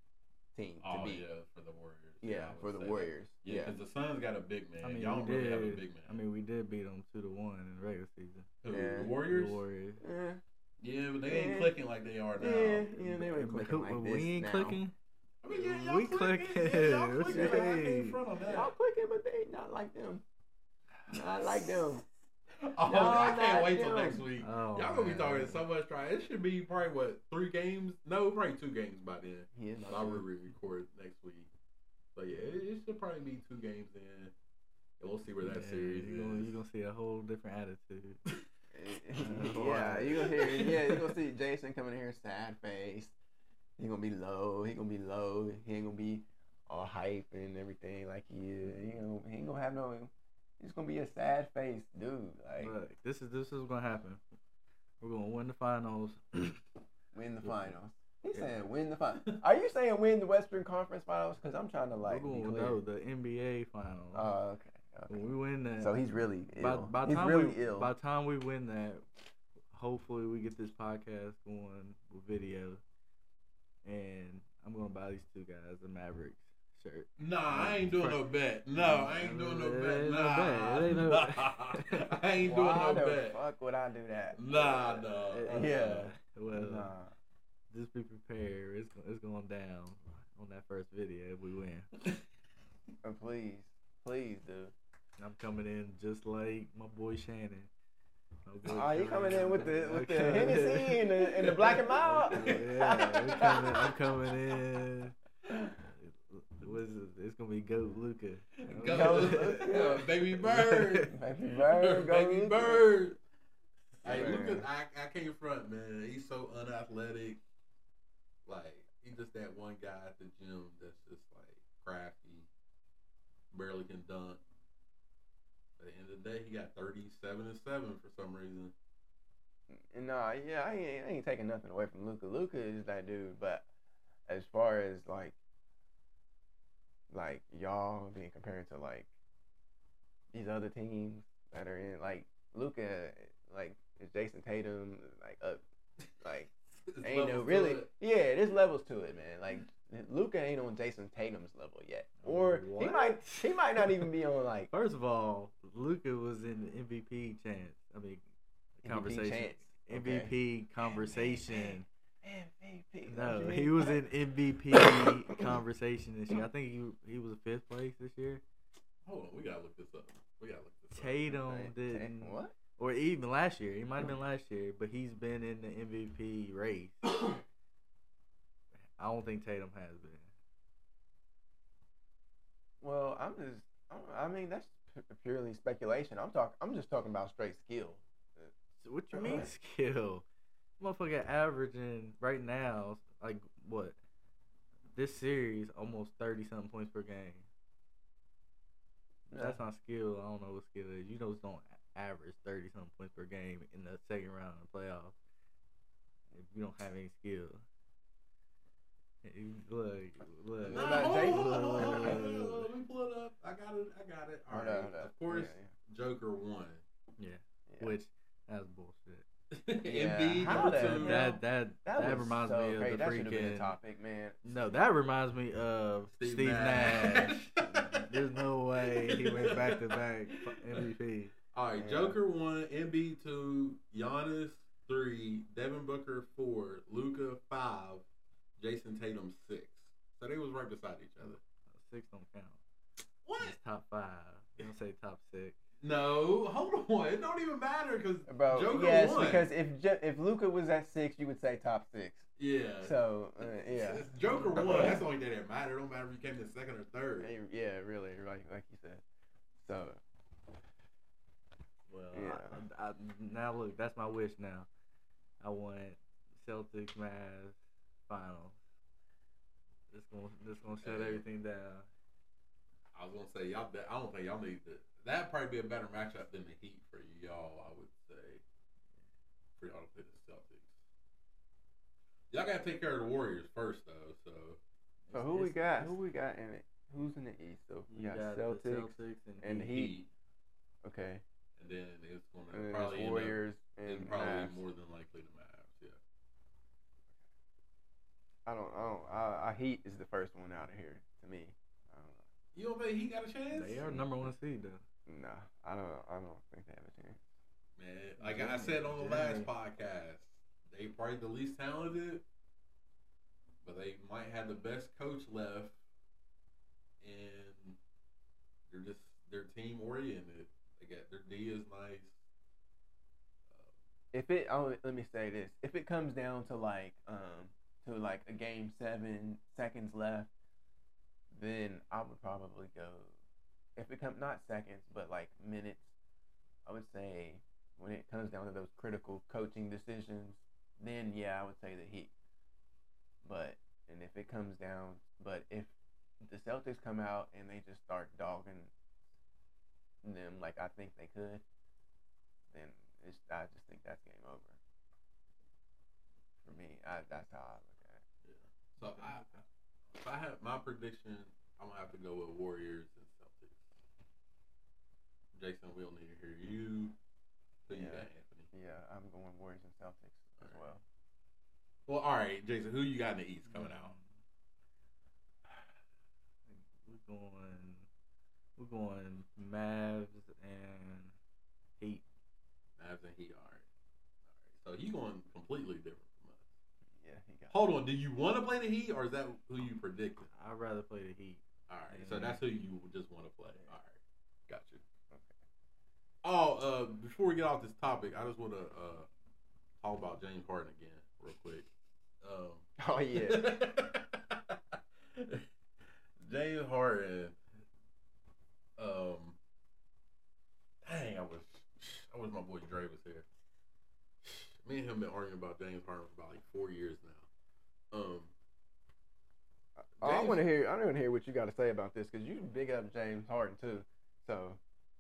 team to Oh beat. yeah, for the Warriors. Yeah, I would for the say that. Warriors. Yeah, Yeah. because the Suns got a big man. I mean, Y'all we really did. have a big man. I mean, we did beat them two to one in the regular season. Who, Yeah. the Warriors. The Warriors. Eh, Yeah, but they ain't Yeah. clicking like they are now. yeah, yeah, they ain't clicking who- like we this ain't now. clicking. I mean, yeah, y'all We clicking. clicking. Yeah, y'all What clicking. you I can't mean? front on that. Y'all clicking, but they not like them. Not like them. *laughs* Oh, No, I can't wait till next week. Oh, Y'all gonna be man. talking so much trash. It should be probably what three games? No, probably two games by then. Yeah, So I will record next week. So yeah, it, it should probably be two games in. And we'll see where that Yeah, series you're gonna, is. you're gonna see a whole different attitude. *laughs* *laughs* yeah, you gonna hear. Yeah, you gonna see Jason coming here sad face. He gonna be low. He gonna be low. He ain't gonna be all hype and everything like he is. He ain't gonna, he ain't gonna have no. He's gonna be a sad face dude. Like Look, this is this is gonna happen. We're gonna win the finals. *coughs* win the finals. He's Yeah. saying win the finals. Are you saying win the Western Conference Finals? Because I'm trying to like We're gonna know the NBA finals. Oh, okay. Okay. when we win that, So he's really by, ill. by the he's time really we, ill. By the time we win that, hopefully we get this podcast going with video, and I'm gonna buy these two guys a Mavericks shirt. Nah, I ain't doing no bet. No, I ain't doing no It bet. ain't no Nah, bet. It ain't no- nah. *laughs* I ain't doing Why no the bet. fuck would I do that? Nah, no. Yeah. Well, Nah. just be prepared. It's it's going down on that first video if we win. *laughs* Uh, please, please, dude. I'm coming in just like my boy Shannon. My boy Oh, you coming in with the with the Hennessy in. and the and the black and mild? *laughs* yeah, I'm coming, I'm coming in. What's it? It's gonna be Goat Luka. Go, Go, Luka. *laughs* baby bird, *laughs* Baby bird, go baby Luka. bird. Hey, Man. Luka, I, I can't front, man. He's so unathletic. Like he's just that one guy at the gym that's just like crafty, barely can dunk. At the end of the day, he got thirty-seven and seven for some reason. Nah, yeah, I ain't, I ain't taking nothing away from Luka. Luka is that dude, but as far as like, like y'all being compared to like these other teams that are in, like Luka, like is Jayson Tatum, like up, like *laughs* ain't no really, it. yeah, there's levels to it, man. Like Luka ain't on Jayson Tatum's level yet, or he might, he might not even be on like First of all, Luka was in the MVP chance. I mean, MVP conversation. chance. MVP conversation. MVP. No, he was in MVP *coughs* conversation this year. I think he he was fifth place this year. Hold on, we gotta look this up. We gotta look this up. Tatum didn't, Ta- What? or even last year. He might have been last year, but he's been in the MVP race. *coughs* I don't think Tatum has been. Well, I'm just. I'm- mean, that's purely speculation. I'm talking. I'm just talking about straight skill. So what you mean skill? Motherfucker averaging right now like what? This series almost thirty something points per game. If That's not skill. I don't know what skill is. You just don't average thirty something points per game in the second round of the playoffs if you don't have any skill. You- Look, look. Hold on, hold on, Look. Let me pull it up. I got it. I got it. All Hold right. up, hold up. Of course, Yeah, Joker won. Yeah, yeah. which that's bullshit. *laughs* Embiid how number the- two. That that that, was reminds so me of crazy. the that should have been a freaking. topic, man. No, that reminds me of Steve Steve, Nash. Nash. *laughs* There's no way he went back to back MVP. All right, Yeah. Joker one, Embiid two, Giannis three, Devin Booker four, Luka five, Jayson Tatum six. So they was right beside each other. Six don't count. What? It's top five. You don't say top six. No, hold on. It don't even matter because Bro, Joker yes, won. because if Je- if Luka was at six, you would say top six. yeah. So uh, yeah, Joker won. That's the only thing that matter. It don't matter if you came in second or third. yeah, really, like like you said. So Well, Yeah. I, I, now look, that's my wish now. I want Celtics Mavs finals. This gonna this gonna shut Hey. everything down. I was gonna say y'all. I don't think y'all need to. That'd probably be a better matchup than the Heat for y'all. I would say for y'all to play the Celtics. Y'all gotta take care of the Warriors first, though. So so who we got? Who we got in it? Who's in the East? So we You got, got, the Celtics. Celtics and, and Heat. Heat. Okay, and then it's gonna and probably it's end up- Warriors and and probably Mavs. more than likely the Mavs. Yeah. I don't. I don't. I, I Heat is the first one out of here to me. I don't know. You don't think he got a chance? They are number one seed though. Nah, I don't. I don't think they have a chance. Man, like I said on the last podcast, they probably the least talented, but they might have the best coach left, and they're just they're team oriented. They got their D is nice. If it, oh, let me say this: if it comes down to like, um, to like a game seven, seconds left, then I would probably go. If it comes not seconds, but like minutes, I would say when it comes down to those critical coaching decisions, then yeah, I would say the Heat. But and if it comes down, but if the Celtics come out and they just start dogging them like I think they could, then it's, I just think that's game over. For me, I, that's how I look. So I, if I have my prediction, I'm gonna have to go with Warriors and Celtics. Jason, we'll need to hear you. Who you Yeah. got, Anthony? Yeah, I'm going Warriors and Celtics as Alright. well. Well, all right, Jason. Who you got in the East coming out? We're going. We're going Mavs and Heat. Mavs and Heat. All right. All right. So you going completely different from us. Yeah, he got. Hold on. Do you want to play the Heat, or is that who you predicted? I'd rather play the Heat. All right. So that's who you just want to play. All right. Got you. Okay. Oh, uh, before we get off this topic, I just want to uh, talk about James Harden again, real quick. Um, *laughs* Oh yeah. *laughs* James Harden. Um, dang, I was I wish my boy Dre was here. Me and him been arguing about James Harden for about like four years now. Um, Oh, I James- want to hear. I want to hear what you got to say about this because you big up James Harden too. So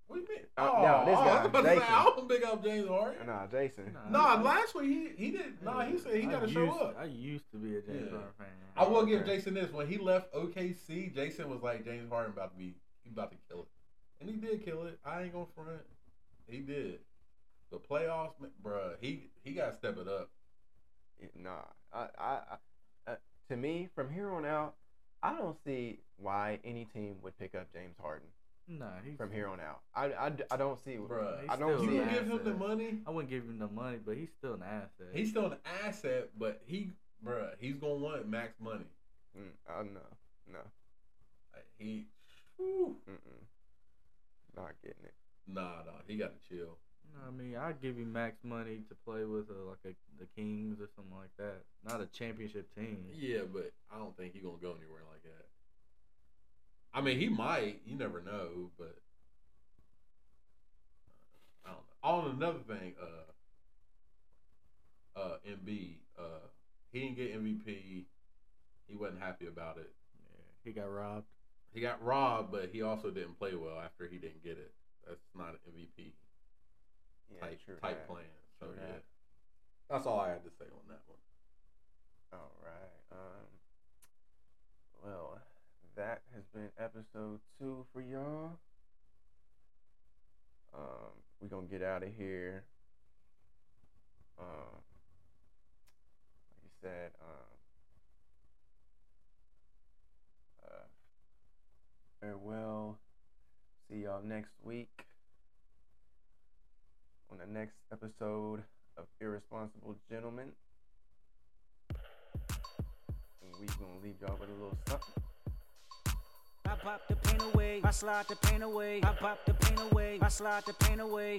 what do you mean? Uh, no, this I guy, was about to say, I don't big up James Harden. nah, Jason. Nah, last week he he did. Nah, he said he got to show up. I used to be a James Yeah. Harden fan. I will give Jason this. When he left OKC, Jason was like, James Harden about to be, he about to kill it. And he did kill it. I ain't gonna front. He did. The playoffs, man, bruh, he he got to step it up. Nah, I, I, I, to me, from here on out, I don't see why any team would pick up James Harden. Nah, he's, from here on out. I, I, I don't see. Bruh, I don't still You see an give him the money? I wouldn't give him the money, but he's still an asset. He's still an asset, but he, bruh, he's gonna want max money. Mm, I no, no, Like, he, whew, mm-mm. not getting it. nah, nah, he got to chill. I mean, I'd give you max money to play with uh, like a, the Kings or something like that. Not a championship team. Yeah, but I don't think he's gonna go anywhere like that. I mean, he might. You never know, but uh, I don't know. On another thing, uh, uh, Embiid, uh, he didn't get MVP. He wasn't happy about it. Yeah, he got robbed. He got robbed, but he also didn't play well after he didn't get it. That's not an MVP Yeah, type type that. plan. So yeah, that. that's all I had to say on that one. All right. Um. Well, that has been episode two for y'all. Um, we gonna get out of here. Um, like you said, um, uh, farewell. See y'all next week on the next episode of Irresponsible Gentlemen. And we gonna leave y'all with a little something. I pop the pain away, I slide the pain away. I pop the pain away, I slide the pain away.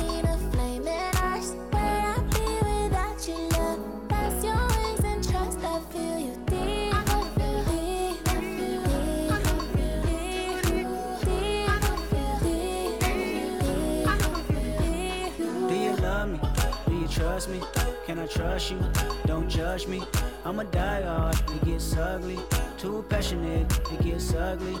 trust me? Can I trust you? Don't judge me. I'm a die hard, it gets ugly. Too passionate, it gets ugly.